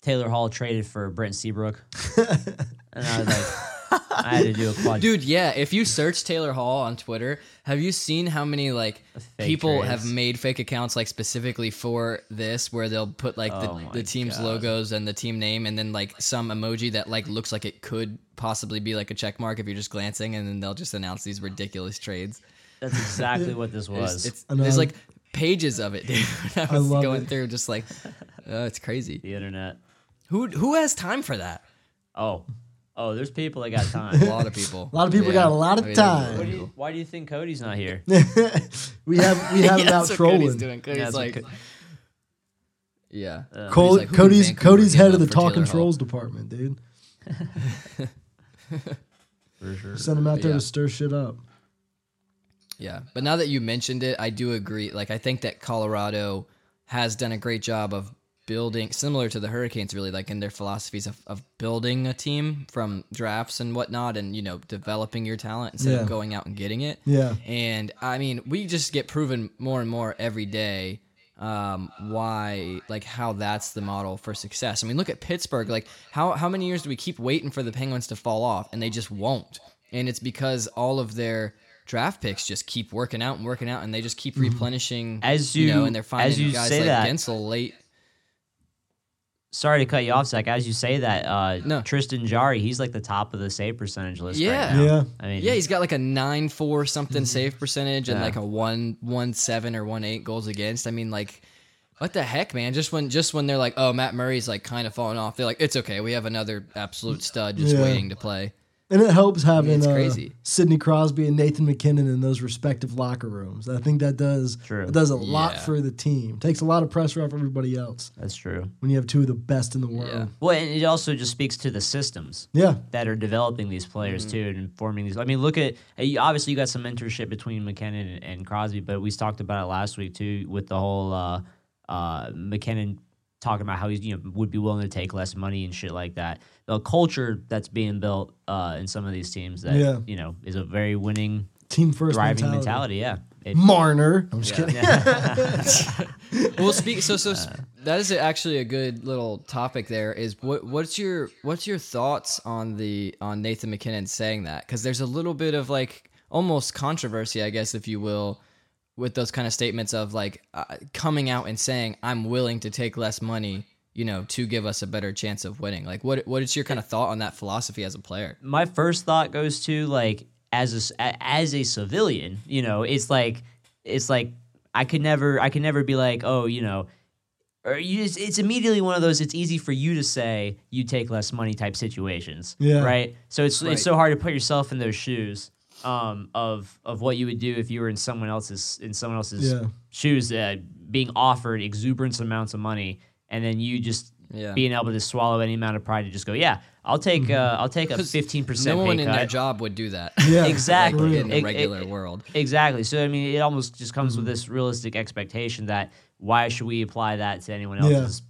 Taylor Hall traded for Brent Seabrook, and I was like, I had to do a quad. Dude, yeah. If you search Taylor Hall on Twitter, have you seen how many like Fake people trades. have made fake accounts like specifically for this, where they'll put like Oh the, my the team's God. logos and the team name, and then like some emoji that like looks like it could possibly be like a check mark if you're just glancing, and then they'll just announce these ridiculous trades. That's exactly what this was. It's, I know. there's like pages of it, dude. I I was love going it. through just like, oh, it's crazy. the internet. Who who has time for that? Oh, oh, there's people that got time. A lot of people. A lot of people got a lot of there's time. What do you, why do you think Cody's not here? we have we have Yeah, him out that's what Cody's trolling. doing. Cody's That's what like, Co- yeah. Uh, Col- like, Cody's Vancouver Cody's head of the for talking trolls department, dude. for sure. Send him out there Yeah. to stir shit up. Yeah, but now that you mentioned it, I do agree. Like, I think that Colorado has done a great job of building, similar to the Hurricanes, really, like in their philosophies of, of building a team from drafts and whatnot, and you know, developing your talent instead Yeah. of going out and getting it. Yeah. And I mean, we just get proven more and more every day um, why, like, how that's the model for success. I mean, look at Pittsburgh. Like, how how many years do we keep waiting for the Penguins to fall off, and they just won't? And it's because all of their draft picks just keep working out and working out, and they just keep replenishing. As you know, and they're as finding you guys say like that- Guentzel late. Sorry to cut you off, Zach. As you say that, uh, No. Tristan Jarry, he's like the top of the save percentage list Yeah. right now. Yeah. I mean, Yeah, he's got like a nine four something save percentage and Yeah. like a one one seven or one eight goals against. I mean, like, what the heck, man? Just when just when they're like, oh, Matt Murray's like kind of falling off, they're like, it's okay, we have another absolute stud just Yeah. waiting to play. And it helps having it's uh, crazy. Sidney Crosby and Nathan MacKinnon in those respective locker rooms. I think that does True. it does a lot for the team. Takes a lot of pressure off everybody else that's true. when you have two of the best in the Yeah. world. Well, and it also just speaks to the systems Yeah. that are developing these players Mm-hmm. too and forming these. I mean, look at uh, obviously you got some mentorship between MacKinnon and, and Crosby, but we talked about it last week too with the whole uh, uh, MacKinnon talking about how he's you know would be willing to take less money and shit like that. The culture that's being built uh, in some of these teams that Yeah. you know is a very winning, Team first thriving mentality. mentality. Yeah, It- Marner. I'm just kidding. well, speak. So, so sp- that is actually a good little topic. There is what what's your what's your thoughts on the on Nathan MacKinnon saying that? Because there's a little bit of like almost controversy, I guess, if you will, with those kind of statements of like uh, coming out and saying I'm willing to take less money, you know, to give us a better chance of winning. Like, what what is your kind of thought on that philosophy as a player? my first thought goes to like as a s- a- as a civilian, you know, it's like it's like I could never I could never be like, oh, you know, or you just, it's immediately one of those it's easy for you to say you take less money type situations. Yeah. Right? So it's Right. it's so hard to put yourself in those shoes um of of what you would do if you were in someone else's in someone else's Yeah. shoes uh, being offered exuberant amounts of money and then you just Yeah. being able to swallow any amount of pride to just go, yeah, I'll take uh, I'll take a 'Cause fifteen percent No pay one in cut. their job would do that. Yeah. Exactly. like in the It- it- regular it- world. Exactly. So I mean, it almost just comes Mm-hmm. with this realistic expectation that why should we apply that to anyone Yeah. else's,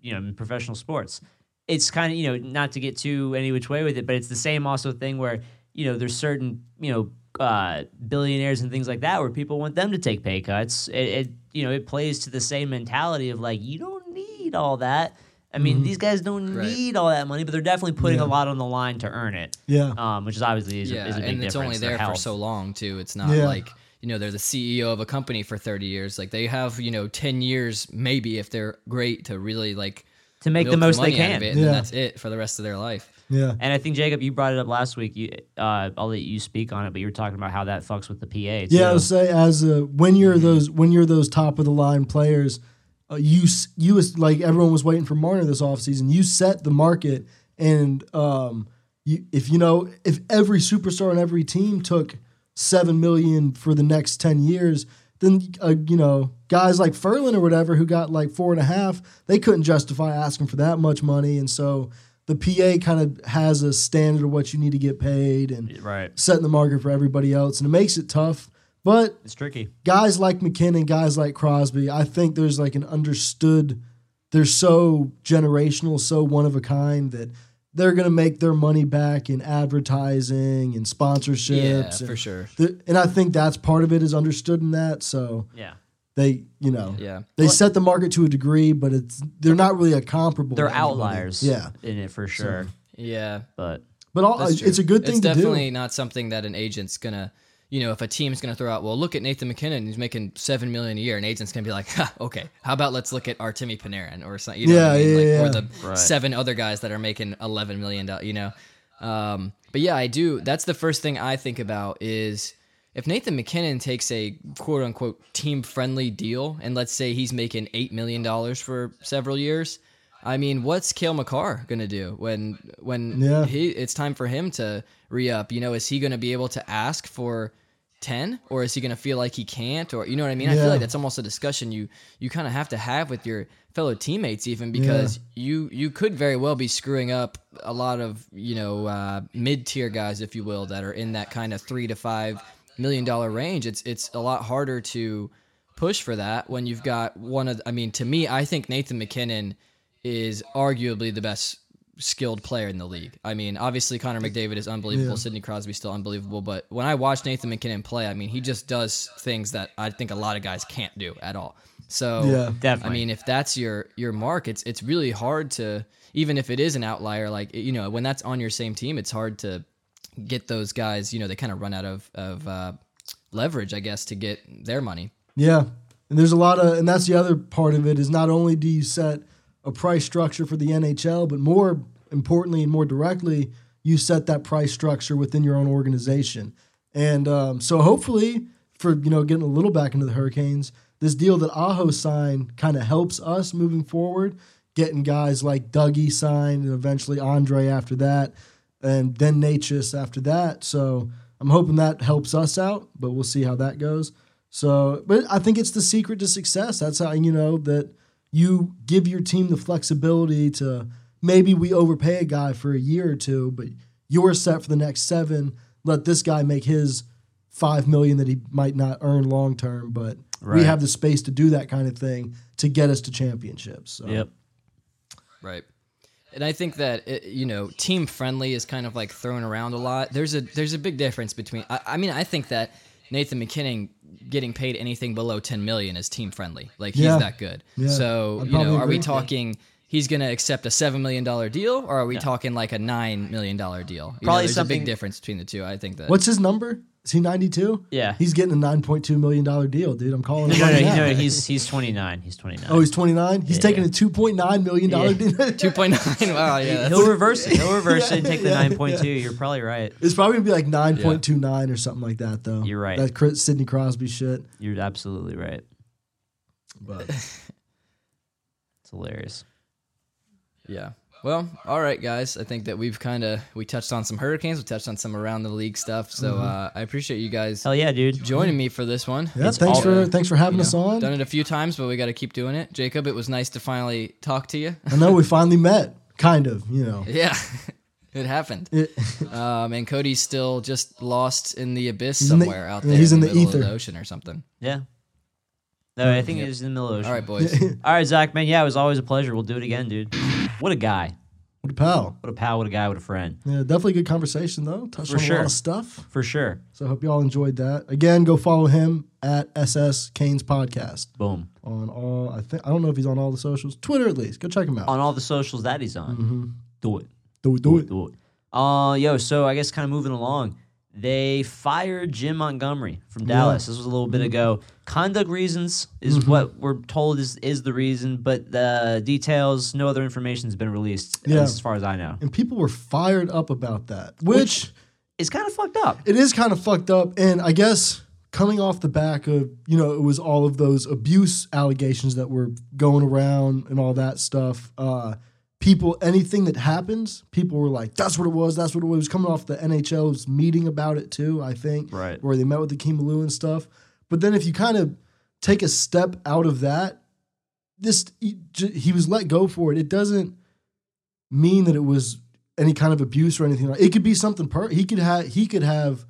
you know, in professional sports? It's kind of you know not to get too any which way with it, but it's the same also thing where you know there's certain you know uh, billionaires and things like that where people want them to take pay cuts. It, it you know it plays to the same mentality of like you don't need all that. I mean, these guys don't. Right. need all that money, but they're definitely putting Yeah. a lot on the line to earn it. Yeah. Um, which is obviously is, a, yeah, is a big and it's only there for so long too. It's not Yeah. like you know they're the CEO of a company for thirty years. Like they have you know ten years maybe if they're great to really like to make the most they can. of it, and Yeah. then that's it for the rest of their life. Yeah. And I think Jacob, you brought it up last week. You, uh, I'll let you speak on it, but you were talking about how that fucks with the PA. Too. Yeah, I would say as a, when you're those when you're those top of the line players, uh, you you was like everyone was waiting for Marner this offseason. You set the market, and um, you if you know if every superstar on every team took seven million for the next ten years, then uh, you know guys like Ferland or whatever who got like four and a half, they couldn't justify asking for that much money, and so the PA kind of has a standard of what you need to get paid and right. setting the market for everybody else, and it makes it tough. But It's tricky. guys like MacKinnon, guys like Crosby, I think there's like an understood. They're so generational, so one of a kind that they're gonna make their money back in advertising and sponsorships. Yeah, and, for sure. the- and I think that's part of it is understood in that. So Yeah, they, you know, Yeah. they set the market to a degree, but it's they're not really a comparable. they're anybody. outliers. Yeah. in it for sure. Yeah. But But all, it's a good thing It's to definitely do. not something that an agent's gonna, you know, if a team's gonna throw out, well, look at Nathan MacKinnon, he's making seven million a year, and agent's gonna be like, ha, okay, how about let's look at Artemi Panarin or something, you know, what I Yeah, mean? yeah, like, yeah. or the Right. seven other guys that are making eleven million dollars, you know. Um, but yeah, I do. That's the first thing I think about is if Nathan MacKinnon takes a quote unquote team friendly deal, and let's say he's making eight million dollars for several years. I mean, what's Cale Makar gonna do when when Yeah. he it's time for him to re up? You know, is he gonna be able to ask for ten, or is he gonna feel like he can't? Or you know what I mean? I feel like that's almost a discussion you you kind of have to have with your fellow teammates, even because you you could very well be screwing up a lot of you know uh, mid tier guys, if you will, that are in that kind of three to five million dollar range. It's it's a lot harder to push for that when you've got one of. I mean, to me, I think Nathan MacKinnon is arguably the best skilled player in the league. I mean, obviously Connor McDavid is unbelievable, Yeah. Sidney Crosby's still unbelievable, but when I watch Nathan MacKinnon play, I mean, he just does things that I think a lot of guys can't do at all. So, Yeah. Definitely. I mean, if that's your your mark, it's it's really hard to even if it is an outlier like you know, when that's on your same team, it's hard to get those guys, you know, they kind of run out of of uh, leverage, I guess, to get their money. Yeah. And there's a lot of, and that's the other part of it is not only do you set a price structure for the NHL, but more importantly and more directly, you set that price structure within your own organization. And um, so hopefully, for you know getting a little back into the Hurricanes, this deal that Aho signed kind of helps us moving forward, getting guys like Dougie signed and eventually Andre after that, and then Necas after that. So I'm hoping that helps us out, but we'll see how that goes. So, but I think it's the secret to success. That's how you know that you give your team the flexibility to maybe we overpay a guy for a year or two, but you're set for the next seven. Let this guy make his five million that he might not earn long term, but we have the space to do that kind of thing to get us to championships. So. Yep. Right. And I think that it, you know, team friendly is kind of like thrown around a lot. There's a there's a big difference between. I, I mean, I think that Nathan MacKinnon getting paid anything below 10 million is team friendly. Like he's Yeah. that good. Yeah. So I'd you know, are we talking? He's going to accept a seven million dollar deal, or are we talking like a nine million dollar deal? You know, Probably there's a big difference between the two. I think that. What's his number? Is he 92? Yeah. He's getting a 9.2 million dollar deal, dude. I'm calling No, him no, right no, no, he's he's 29. He's 29. Oh, he's 29. He's Yeah. taking a 2.9 million dollar Yeah. deal. Two point nine. Wow, yeah. He'll reverse it. He'll reverse it and take the Yeah, 9.2. You're probably right. It's probably gonna be like 9.29 or something like that, though. You're right. That Chris, Sidney Crosby shit. You're absolutely right. But It's hilarious. Yeah. Well, all right, guys. I think that we've kind of we touched on some hurricanes. We touched on some around the league stuff. So uh, I appreciate you guys Hell yeah, dude. joining me for this one. yeah, It's thanks all- for thanks for having us know, on. Done it a few times, but we got to keep doing it. Jacob, it was nice to finally talk to you. I know we finally met, kind of. You know. yeah, it happened. It- Um, and Cody's still just lost in the abyss He's in the- somewhere out there. he's in the middle ether. of the ocean or something. Yeah. No, I think it was in the middle of the ocean. All right, boys. All right, Zach, man. Yeah, it was always a pleasure. We'll do it again, dude. What a guy. what a pal. What a pal. What a guy. What a friend. Yeah, definitely good conversation though. Touched For on a sure. lot of stuff. For sure. So I hope you all enjoyed that. Again, go follow him at SS Kane's podcast Boom. on all. I think I don't know if he's on all the socials, Twitter at least. Go check him out. On all the socials that he's on. Mm-hmm. Do it. Do it, do it. Do it. Uh, yo, so I guess kind of moving along. They fired Jim Montgomery from Dallas. This was a little bit ago. Conduct reasons is Mm-hmm. what we're told is is the reason, but the details, no other information has been released Yeah. as far as I know. And people were fired up about that, which is kind of fucked up. it is kind of fucked up. And I guess coming off the back of, you know, it was all of those abuse allegations that were going around and all that stuff. Uh, people, anything that happens, people were like, that's what it was. That's what it was. It was coming off the NHL's meeting about it too, I think. Right. Where they met with Akim Aliu and stuff. But then if you kind of take a step out of that, this he, was let go for it. It doesn't mean that it was any kind of abuse or anything like it could be something per he could have he could have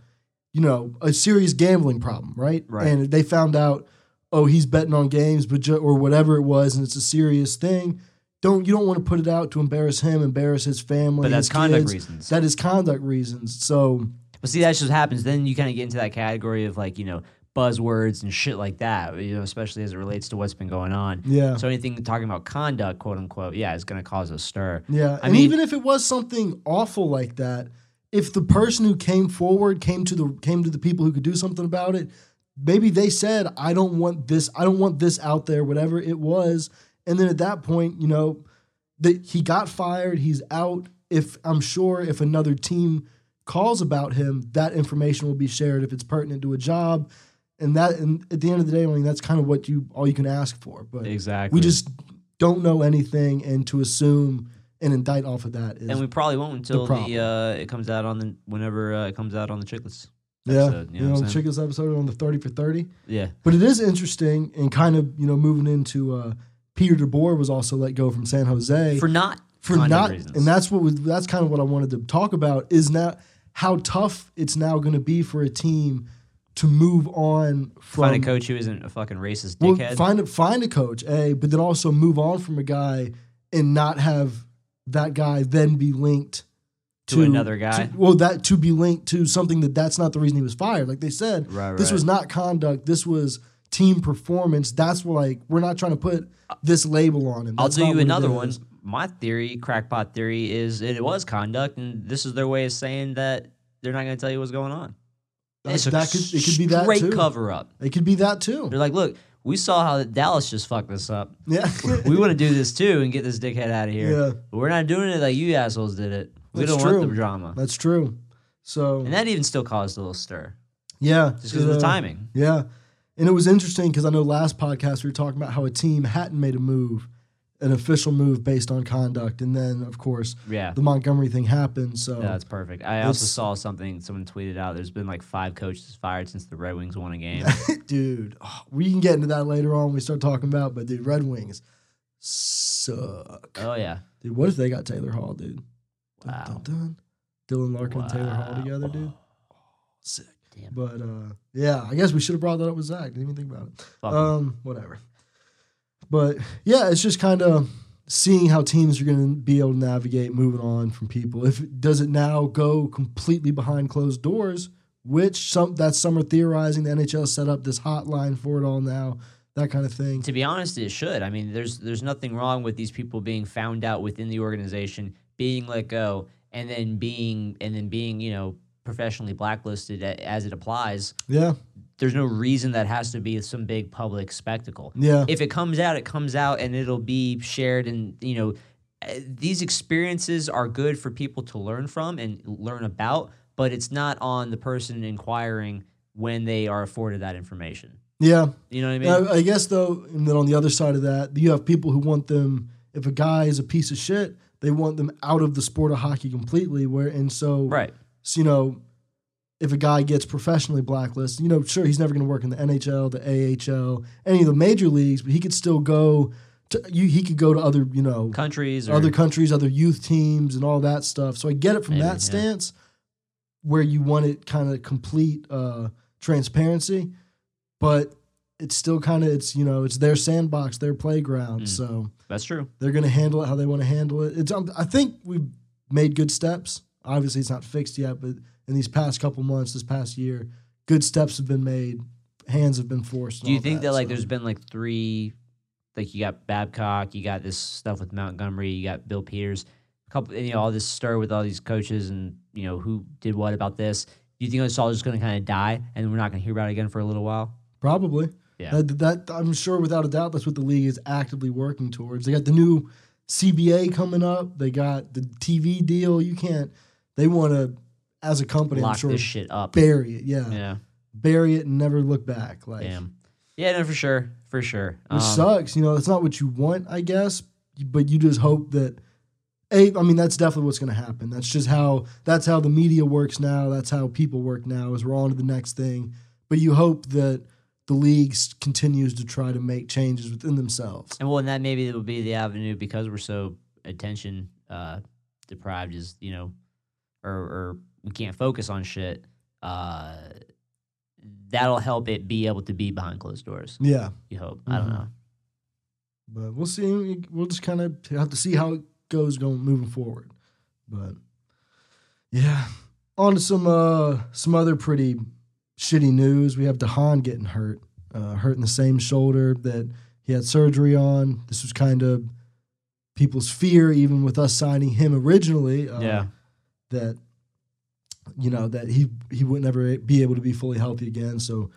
you know a serious gambling problem right, Right. and they found out oh he's betting on games but or whatever it was and it's a serious thing don't you don't want to put it out to embarrass him embarrass his family But that's conduct kids. reasons. that is conduct reasons so But see, that just happens. Then you kind of get into that category of like, you know, buzzwords and shit like that, you know, especially as it relates to what's been going on. yeah So anything talking about conduct, quote unquote, yeah, is going to cause a stir. Yeah, I and mean- even if it was something awful like that, if the person who came forward came to the came to the people who could do something about it, maybe they said, "I don't want this. I don't want this out there." Whatever it was, and then at that point, you know, that he got fired. He's out. If I'm sure if another team calls about him, that information will be shared if it's pertinent to a job. And that, and at the end of the day, I mean, that's kind of what you all you can ask for. But Exactly. we just don't know anything, and to assume and indict off of that is and we probably won't until the, problem. uh, it comes out on the whenever uh, it comes out on the Chiclets. yeah, episode, you you know know, what I'm saying? Chicka's episode on the thirty for thirty. Yeah. But it is interesting and kind of you know moving into uh, Peter DeBoer was also let go from San Jose For not for not, reasons. and that's what was that's kind of what I wanted to talk about is now how tough it's now going to be for a team to move on from find a coach who isn't a fucking racist well, dickhead. find a find a coach, a but then also move on from a guy and not have that guy then be linked To another guy? to- well, that to be linked to something that that's not the reason he was fired. Like they said, Right, this right. was not conduct. This was team performance. That's what, like we're not trying to put this label on him. I'll That's tell you another one. My theory, crackpot theory, is it was conduct, and this is their way of saying that they're not going to tell you what's going on. That- It's a that could- it could be that straight cover up. It could be that too. They're like, look, we saw how Dallas just fucked this up. Yeah, we want to do this too and get this dickhead out of here. Yeah. But we're not doing it like you assholes did it. We That's don't true. want the drama. that's true. So And that even still caused a little stir yeah, just because of the uh, timing. Yeah. And it was interesting because I know last podcast we were talking about how a team hadn't made a move, an official move based on conduct. And then, of course, Yeah. the Montgomery thing happened. So, Yeah, that's perfect. I also saw something someone tweeted out. There's been like five coaches fired since the Red Wings won a game. dude, oh, we can get into that later on when we start talking about, but dude, Red Wings suck. oh yeah. Dude, what if they got Taylor Hall, dude? Wow. dun, dun. Dylan Larkin and Taylor Hall together, dude. Sick. Damn. But uh, yeah, I guess we should have brought that up with Zach. Didn't even think about it. Fuck. Um, whatever. But yeah, it's just kind of seeing how teams are going to be able to navigate moving on from people. If does it now go completely behind closed doors, which some that's some are theorizing the NHL set up this hotline for it all now, that kind of thing. To be honest, it should. I mean, there's there's nothing wrong with these people being found out within the organization, being let go, and then being and then being you know professionally blacklisted as it applies. Yeah, There's no reason that has to be some big public spectacle. yeah, If it comes out, it comes out, and it'll be shared. And you know, uh, these experiences are good for people to learn from and learn about, but it's not on the person inquiring when they are afforded that information. yeah. You know what I mean? I, I guess though, and then on the other side of that, you have people who want them. If a guy is a piece of shit, they want them out of the sport of hockey completely. Where and so right. So, you know, if a guy gets professionally blacklisted, you know, sure, he's never going to work in the NHL, the AHL, any of the major leagues, but he could still go to, you, he could go to other, you know, Countries or other countries, other youth teams and all that stuff. So I get it from Maybe, that yeah. stance where you want it kind of complete uh, transparency, but it's still kind of, it's, you know, it's their sandbox, their playground. Mm. So that's true. they're going to handle it how they want to handle it. It's, um, I think we've made good steps. Obviously, it's not fixed yet, but in these past couple months, this past year, good steps have been made. Hands have been forced. Do you think that, like so- there's been like three, like you got Babcock, you got this stuff with Montgomery, you got Bill Peters, a couple, and, you know, all this stir with all these coaches and you know who did what about this. Do you think it's all just going to kind of die and we're not going to hear about it again for a little while? probably? Yeah. That, that I'm sure, without a doubt, that's what the league is actively working towards. They got the new CBA coming up. They got the TV deal. You can't. They want to, as a company, I'm Lock sure, this shit up. bury it. Yeah, Yeah. bury it and never look back. Like, Damn. Yeah, no, for sure, for sure. which Um, sucks. You know, it's not what you want, I guess, but you just hope that. A, I mean, that's definitely what's going to happen. That's just how that's how the media works now. That's how people work now. Is we're on to the next thing. But you hope that the league continues to try to make changes within themselves. And well, and that maybe it will be the avenue because we're so attention uh, deprived, is you know, or or we can't focus on shit. Uh, that'll help it be able to be behind closed doors. Yeah, You hope. I don't Mhm. know. but we'll see. We'll just kind of have to see how it goes going moving forward. But yeah, on to some uh some other pretty shitty news. We have de Haan getting hurt, uh, hurting the same shoulder that he had surgery on. This was kind of people's fear, even with us signing him originally. Uh, yeah. That you know that he he would never be able to be fully healthy again. So,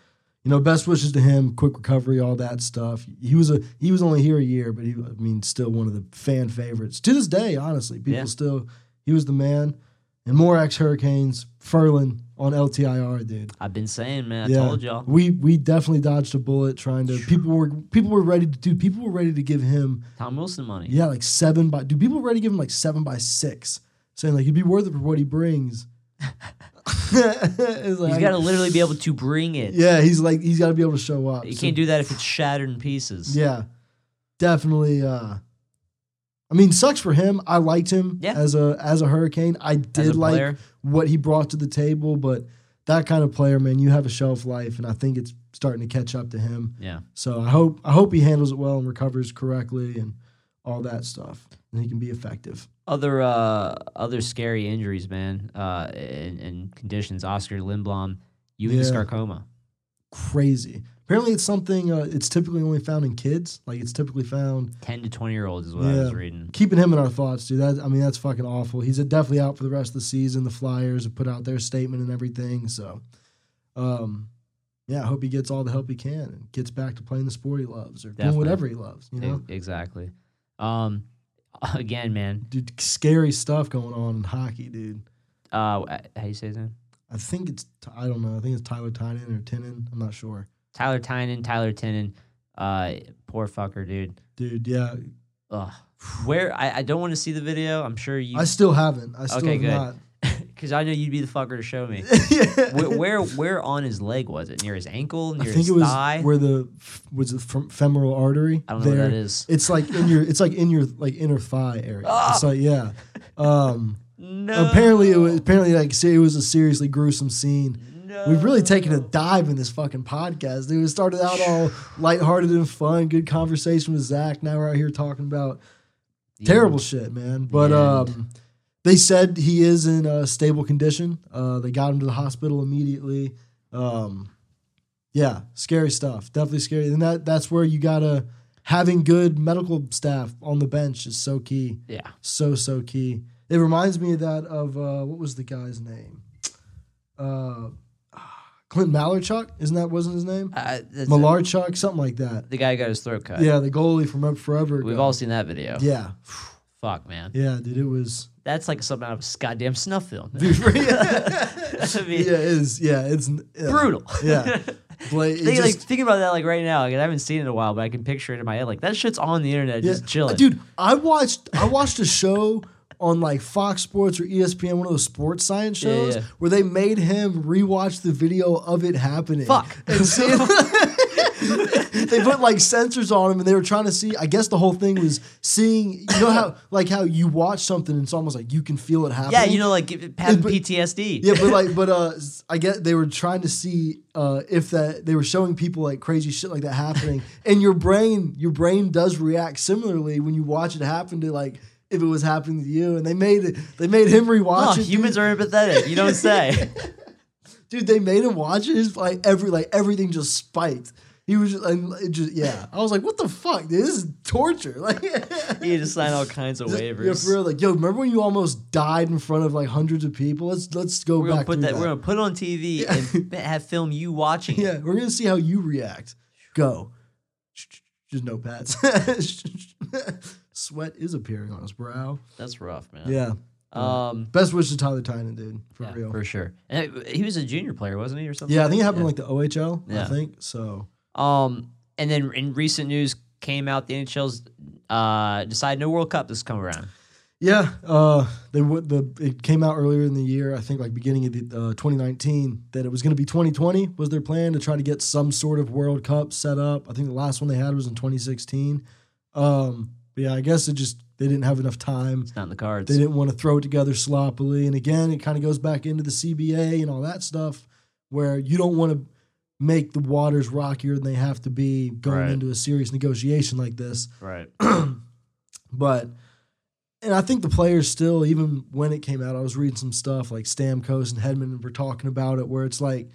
you know, best wishes to him, quick recovery, all that stuff. He was a he was only here a year, but he I mean still one of the fan favorites to this day. Honestly, people Yeah. still he was the man. And more ex Hurricanes, Ferland on LTIR, dude. I've been saying, man. I told y'all. We we definitely dodged a bullet trying to. People were people were ready to do. People were ready to give him Tom Wilson money. yeah like seven by. Do people were ready to give him like seven by six, saying like he'd be worth it for what he brings. Like, He's got to literally be able to bring it. yeah, he's like he's got to be able to show up. You So, can't do that if it's shattered in pieces. Yeah, definitely. uh I mean, sucks for him. I liked him Yeah. as a as a Hurricane. I did like player, what he brought to the table, but that kind of player, man, you have a shelf life, and I think it's starting to catch up to him. yeah. So I hope I hope he handles it well and recovers correctly and all that stuff, and he can be effective. Other uh other scary injuries, man. Uh, and, and conditions. Oskar Lindblom, Ewing Yeah. sarcoma. Crazy. Apparently, it's something. Uh, it's typically only found in kids. Like it's typically found. Ten to twenty year olds is what I was reading. Keeping him in our thoughts, dude. That I mean, that's fucking awful. He's definitely out for the rest of the season. The Flyers have put out their statement and everything. So, um, yeah, I hope he gets all the help he can and gets back to playing the sport he loves or doing whatever he loves. You know, Exactly. Um, again, man. dude, scary stuff going on in hockey, dude. Uh, how you say his name? I think it's I don't know. I think it's Tyler Tynan or Tinnen. I'm not sure. Tyler Tynan, Tyler Tinnen. Uh, poor fucker, dude. Dude, yeah. Ugh. Where I, I don't want to see the video. I'm sure you I still haven't. I still Okay, have good. not. Because I know you'd be the fucker to show me. yeah. where, where where on his leg was it? Near his ankle? I Near think his it was thigh? where the was fem- femoral artery. I don't know there. what that is. It's like in your it's like in your like inner thigh area. Ah! It's like yeah. Um No. apparently it was apparently like it was a seriously gruesome scene. No. We've really taken a dive in this fucking podcast. Dude, it started out all lighthearted and fun, good conversation with Zach. Now we're out here talking about terrible shit, man. But um, they said he is in a stable condition. Uh, they got him to the hospital immediately. Um, yeah, scary stuff. Definitely scary. And that that's where you gotta having good medical staff on the bench is so key. Yeah. So so key. It reminds me of that of uh, what was the guy's name? Uh, Clint Malarchuk, isn't that wasn't his name? Uh, Malarchuk, something like that. the guy got his throat cut. Yeah, the goalie from up forever. We've ago. all seen that video. Yeah, Fuck, man. yeah, dude, it was. That's like something out of a goddamn snuff film. yeah, I mean, it is. Yeah, it's yeah. brutal. Yeah, Think, like thinking about that like right now, like, I haven't seen it in a while, but I can picture it in my head. Like that shit's on the internet, yeah. just chilling. dude. I watched. I watched a show on like Fox Sports or ESPN, one of those sports science Yeah, shows, yeah. where they made him rewatch the video of it happening. Fuck. And see, they put like sensors on him, and they were trying to see. I guess the whole thing was seeing. You know how like how you watch something, and it's almost like you can feel it happening. yeah, you know, like having but- PTSD. Yeah, but like, but uh, I guess they were trying to see uh if that they were showing people like crazy shit like that happening, and your brain, your brain does react similarly when you watch it happen to like if it was happening to you, and they made it, they made him rewatch Oh, it. humans are empathetic. You don't say. dude, they made him watch it. His like every like everything just spiked. He was just, it just yeah. I was like, what the fuck, dude? This is torture. Like, you to sign all kinds of waivers. Yeah, for real. Like, yo, remember when you almost died in front of like hundreds of people? Let's let's go we're gonna put through that, We're gonna put it on TV and have film you watching. Yeah, we're gonna see how you react. Go. Just notepads. Sweat is appearing on his brow. That's rough, man. Yeah. Um. Best wishes to Tyler Tynan, dude. For yeah, real. for sure. And he was a junior player, wasn't he, or something? yeah, I think it happened that? like the OHL. I Yeah. think so. Um, and then in recent news came out the NHL's uh decided no World Cup this come around. Yeah, uh, they would the it came out earlier in the year. I think like beginning of the, uh, 2019 that it was going to be 2020 was their plan to try to get some sort of World Cup set up. I think the last one they had was in 2016. Um, but yeah, I guess it just they didn't have enough time. It's not in the cards. They didn't want to throw it together sloppily. And again, it kind of goes back into the CBA and all that stuff where you don't want to make the waters rockier than they have to be going Right. into a serious negotiation like this. Right. But and I think the players still, even when it came out, I was reading some stuff like Stamkos and Hedman were talking about it, where it's like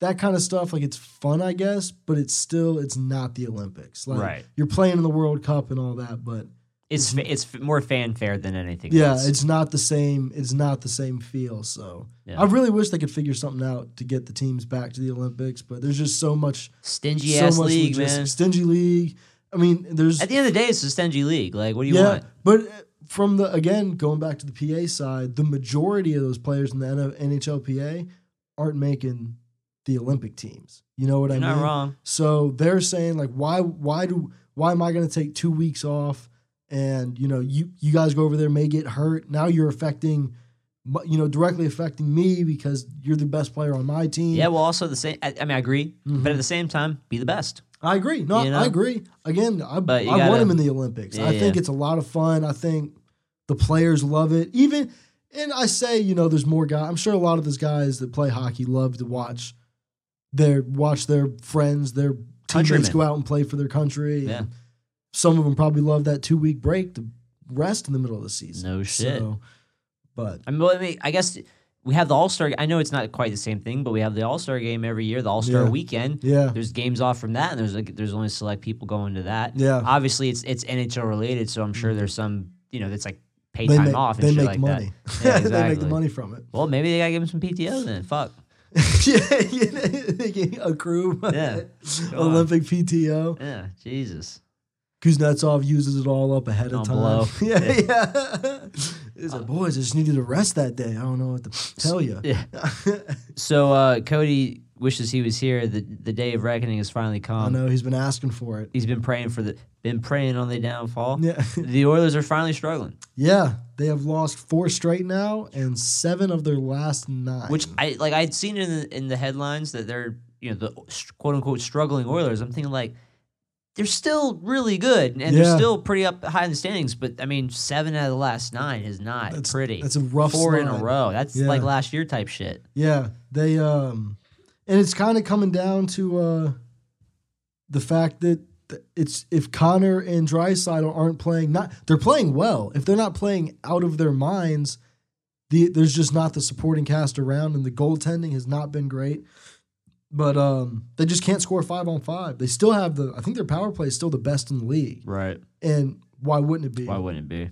that kind of stuff. Like it's fun, I guess, but it's still it's not the Olympics. Like Right. you're playing in the World Cup and all that, but It's fa- it's f- more fanfare than anything. Yeah, else. it's not the same. It's not the same feel. So Yeah. I really wish they could figure something out to get the teams back to the Olympics. But there's just so much, stingy so ass much league, logistics. man. Stingy league. I mean, there's At the end of the day, it's a stingy league. Like, what do you yeah, want? but uh, from the again going back to the PA side, the majority of those players in the NHLPA aren't making the Olympic teams. You know what You're I not mean? wrong. So they're saying like, why, why do, why am I going to take two weeks off? And you know, you you guys go over there may get hurt. Now you're affecting, you know, directly affecting me because you're the best player on my team. Yeah, well, also the same. I, I mean, I agree, Mm-hmm. but at the same time, be the best. I agree. No, You know? I agree. Again, I, I want gotta- him in the Olympics. Yeah, I think yeah. it's a lot of fun. I think the players love it. Even, and I say, you know, there's more guys. I'm sure a lot of those guys that play hockey love to watch their watch their friends, their teammates Countrymen. go out and play for their country. Yeah. And some of them probably love that two week break to rest in the middle of the season. No shit. So, but I mean, well, I, mean, I guess we have the All Star. I know it's not quite the same thing, but we have the All Star game every year, the All Star Yeah. weekend. yeah, There's games off from that, and there's like there's only select people going to that. Yeah. Mm-hmm. obviously it's it's NHL related, so I'm sure there's some you know that's like pay they time make, off and they shit make like money. that. Yeah, they make the money from it. Well, maybe they gotta give him some PTO then. Fuck. yeah, yeah, they can accrue Yeah. Go on. Olympic PTO. Yeah, Jesus. Kuznetsov uses it all up ahead of time. blow. yeah, yeah. He's like, boys, I just needed to rest that day. I don't know what to tell you. Yeah. So uh, Cody wishes he was here. The the day of reckoning has finally come. I know he's been asking for it. He's been praying for the been praying on the downfall. Yeah, The Oilers are finally struggling, yeah. They have lost four straight now, and seven of their last nine. which I like. I'd seen in the, in the headlines that they're you know the quote unquote struggling Oilers. I'm thinking like they're still really good and Yeah. they're still pretty up high in the standings. But I mean, seven out of the last nine is not That's- pretty. that's a rough four in a row. That's Yeah. like last year type shit. Yeah, they um, and it's kind of coming down to uh, the fact that it's if Connor and Draisaitl aren't playing, not they're playing well. If they're not playing out of their minds, the there's just not the supporting cast around, and the goaltending has not been great. But um, they just can't score five on five. They still have the. I think their power play is still the best in the league, Right. and why wouldn't it be? Why wouldn't it be?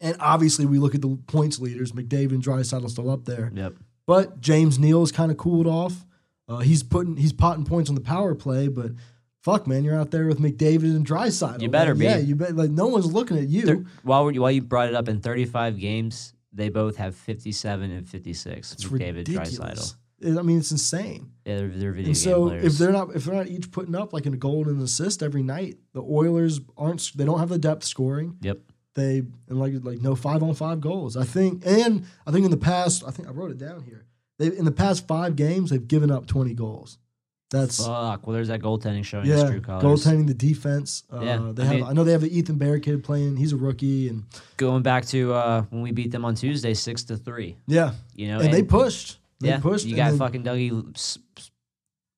And obviously, we look at the points leaders. McDavid and Draisaitl still up there. Yep. But James Neal has kind of cooled off. Uh, he's putting he's potting points on the power play, but fuck, man, you're out there with McDavid and Draisaitl. You better be. Yeah, you bet. Like no one's looking at you. Thir- while we while you brought it up in 35 games, they both have 57 and 56. it's McDavid, ridiculous. I mean, it's insane. Yeah, they're, they're video And so players. if they're not if they're not each putting up like a goal and an assist every night, the Oilers aren't. They don't have the depth scoring. yep. They and like like no five on five goals. I think and I think in the past I think I wrote it down here. They in the past five games they've given up twenty goals. That's Fuck. Well, there's that goaltending showing yeah, true colors. goaltending, the defense. Uh, Yeah, they I have. mean- I know they have the Ethan Bear kid playing. He's a rookie, and Going back to uh, when we beat them on Tuesday, six to three. yeah, You know, and, they pushed. They yeah, pushed. You got fucking Dougie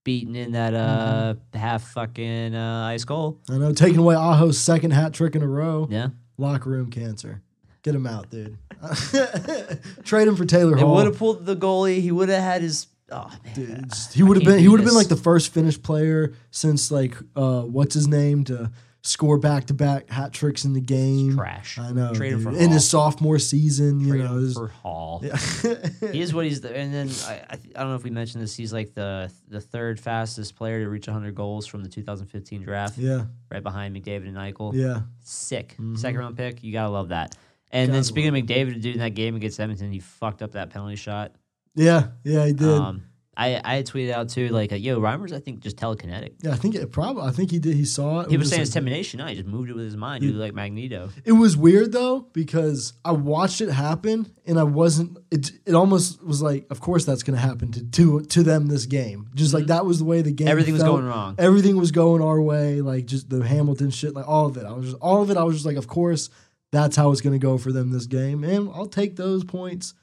beating in that uh Mm-hmm. half fucking uh, ice goal. I know taking away Aho's second hat trick in a row. Yeah, Locker room cancer. Get him out, dude. Trade him for Taylor they Hall. would have pulled the goalie. He would have had his. Oh man, Dude, he would have been. He would have been like the first Finnish player since like uh, what's his name to score back to back hat tricks in the game. trash. I know. Trade him for in Hall. his sophomore season. You know, him for Hall. yeah. He is what he's the, and then I, I I don't know if we mentioned this. He's like the the third fastest player to reach 100 goals from the 2015 draft, yeah, right behind McDavid and Eichel. yeah. Sick second round pick. You gotta love that. And then speaking of McDavid, dude, in that game against Edmonton, he fucked up that penalty shot. Yeah, yeah, he did. Um, I I had tweeted out too, like, yo, Reimer's I think just telekinetic. yeah, I think it probably. I think he did. He saw it. People was saying it's like- intimidation. No, he just moved it with his mind, dude, like Magneto. It was weird though because I watched it happen and I wasn't. It it almost was like, of course that's going to happen to to to them this game. Just like that was the way the game. Mm-hmm. Everything was going wrong. Everything was going our way. Like just the Hamilton shit. Like all of it. I was just all of it. I was just like, of course that's how it's going to go for them this game, and I'll take those points.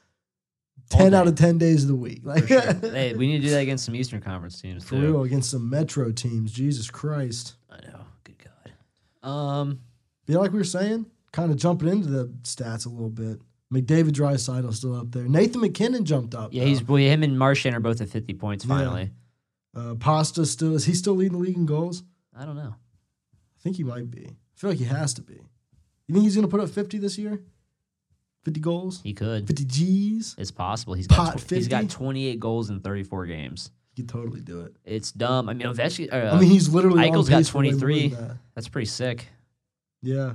All Ten out of ten days of the week, like sure. hey, we need to do that against some Eastern Conference teams for too. real against some Metro teams. Jesus Christ! I know. Good God. Um, Yeah, like we were saying, kind of jumping into the stats a little bit. McDavid Draisaitl still up there. Nathan MacKinnon jumped up. yeah, though. he's well, him and Marchand are both at 50 points Yeah. finally. uh, Pasta still is he still leading the league in goals? I don't know. I think he might be. I feel like he has to be. You think he's gonna put up 50 this year? 50 goals? He could. 50 G's? It's possible. He's Pot got tw- he's got 28 goals in 34 games. He could totally do it. It's dumb. I mean. Uh, I mean, he's literally Eichel's got pace for way more 23. that. that's pretty sick. Yeah,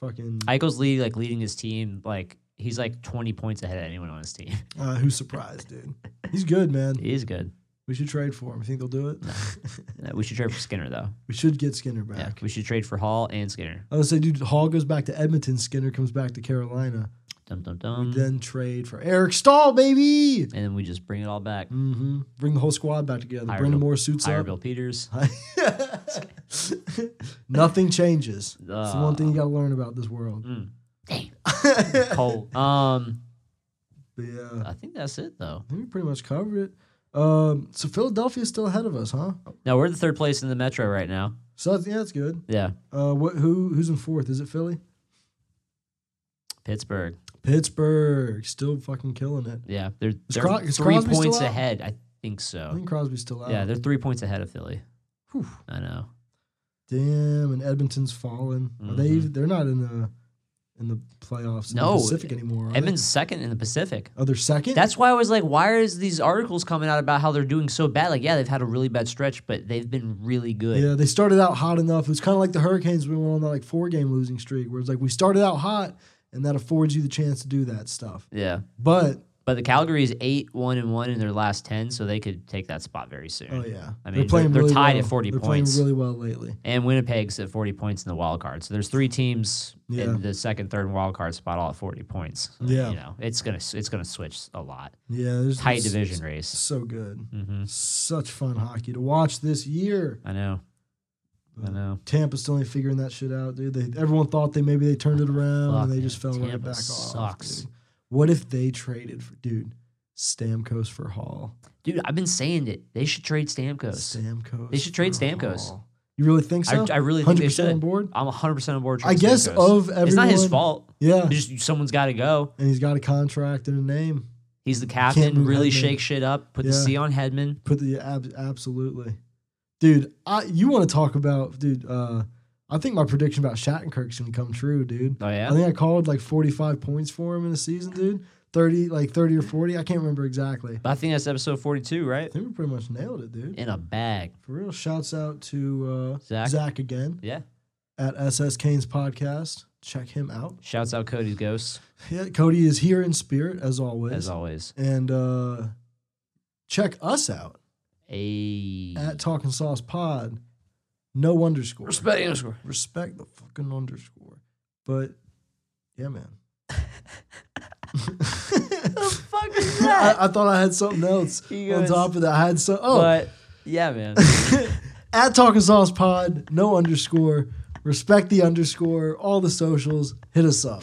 fucking. Eichel's leading like leading his team. Like he's like 20 points ahead of anyone on his team. Uh, who's surprised, dude? He's good, man. He's good. We should trade for him. You think they'll do it? Uh, We should trade for Skinner though. we should get Skinner Yeah, back. we should trade for Hall and Skinner. I would say, dude, Hall goes back to Edmonton. Skinner comes back to Carolina. Dum dum dum. Then trade for Eric Staal, baby. and then we just bring it all back. hmm Bring the whole squad back together. Hire Brendan Bill- Moore suits Hire up. Bill Peters. Nothing changes. That's the one thing you Uh, got to learn about this world. mm. Damn. Cold. Um, But yeah, I think that's it though. I think we pretty much covered it. Um, so Philadelphia's still ahead of us, huh? No, we're the third place in the Metro right now. So that's, yeah, that's good. Yeah, Uh, what? Who? Who's in fourth? Is it Philly? Pittsburgh. Pittsburgh still fucking killing it. Yeah, they're, they're Cro- is three Crosby still points out? ahead. I think so. I think Crosby's still out. Yeah, they're three points ahead of Philly. Whew. I know. Damn, and Edmonton's fallen. Are they? Mhm. They're not in the in the playoffs in No, the Pacific anymore. Are? Edmonton's second in the Pacific. Oh, they're second. That's why I was like, why is these articles coming out about how they're doing so bad? Like, yeah, they've had a really bad stretch, but they've been really good. yeah. They started out hot enough. It was kind of like the Hurricanes. We went on that like four game losing streak, where it's like we started out hot, and that affords you the chance to do that stuff. Yeah. But But the Calgary is eight, one, and one in their last ten, so they could take that spot very soon. oh yeah, I they're mean, playing they're, they're really tied well. at 40 they're points. playing really well lately. and Winnipeg's at 40 points in the wild card. So there's three teams Yeah. in the second, third, and wild card spot all at 40 points. Yeah. You know, it's gonna it's gonna switch a lot. Yeah, there's Tight division race. So good. hmm Such fun hockey to watch this year. I know. I know. Tampa still ain't figuring that shit out, dude. They, everyone thought they maybe they turned it around Fuck, and they just fell right Tampa back off. sucks. What if they traded for dude Stamkos for Hall? Dude, I've been saying it. They should trade Stamkos. Stamkos. They should trade Stamkos. Hall. You really think so? I, I really think they 100% should. on board. I'm 100% on board. I guess Stamkos. of everyone, it's not his fault. Yeah, just someone's got to go. and he's got a contract and a name. He's the captain. Really Hedman. shake shit up. Put the C on Hedman. Put the ab- absolutely, dude. I you want to talk about dude? Uh, I think my prediction about Shattenkirk's gonna come true, dude. Oh yeah. I think I called like 45 points for him in a season, dude. 30, like 30 or 40. I can't remember exactly. But I think that's episode 42, right? I think we pretty much nailed it, dude. In a bag. For real. Shouts out to uh, Zach. Zach. again Yeah. at SS Kane's podcast. Check him out. Shouts out Cody's Ghosts Yeah, Cody is here in spirit as always. as always. and uh, check us out A at Talking Sauce Pod. No underscore. respect underscore. Respect the fucking underscore. But yeah, man. The fuck is I, I thought I had something else He on top of that. I had so oh But yeah, man. at Talking Sauce Pod, no underscore. Respect the underscore. All the socials. Hit us up.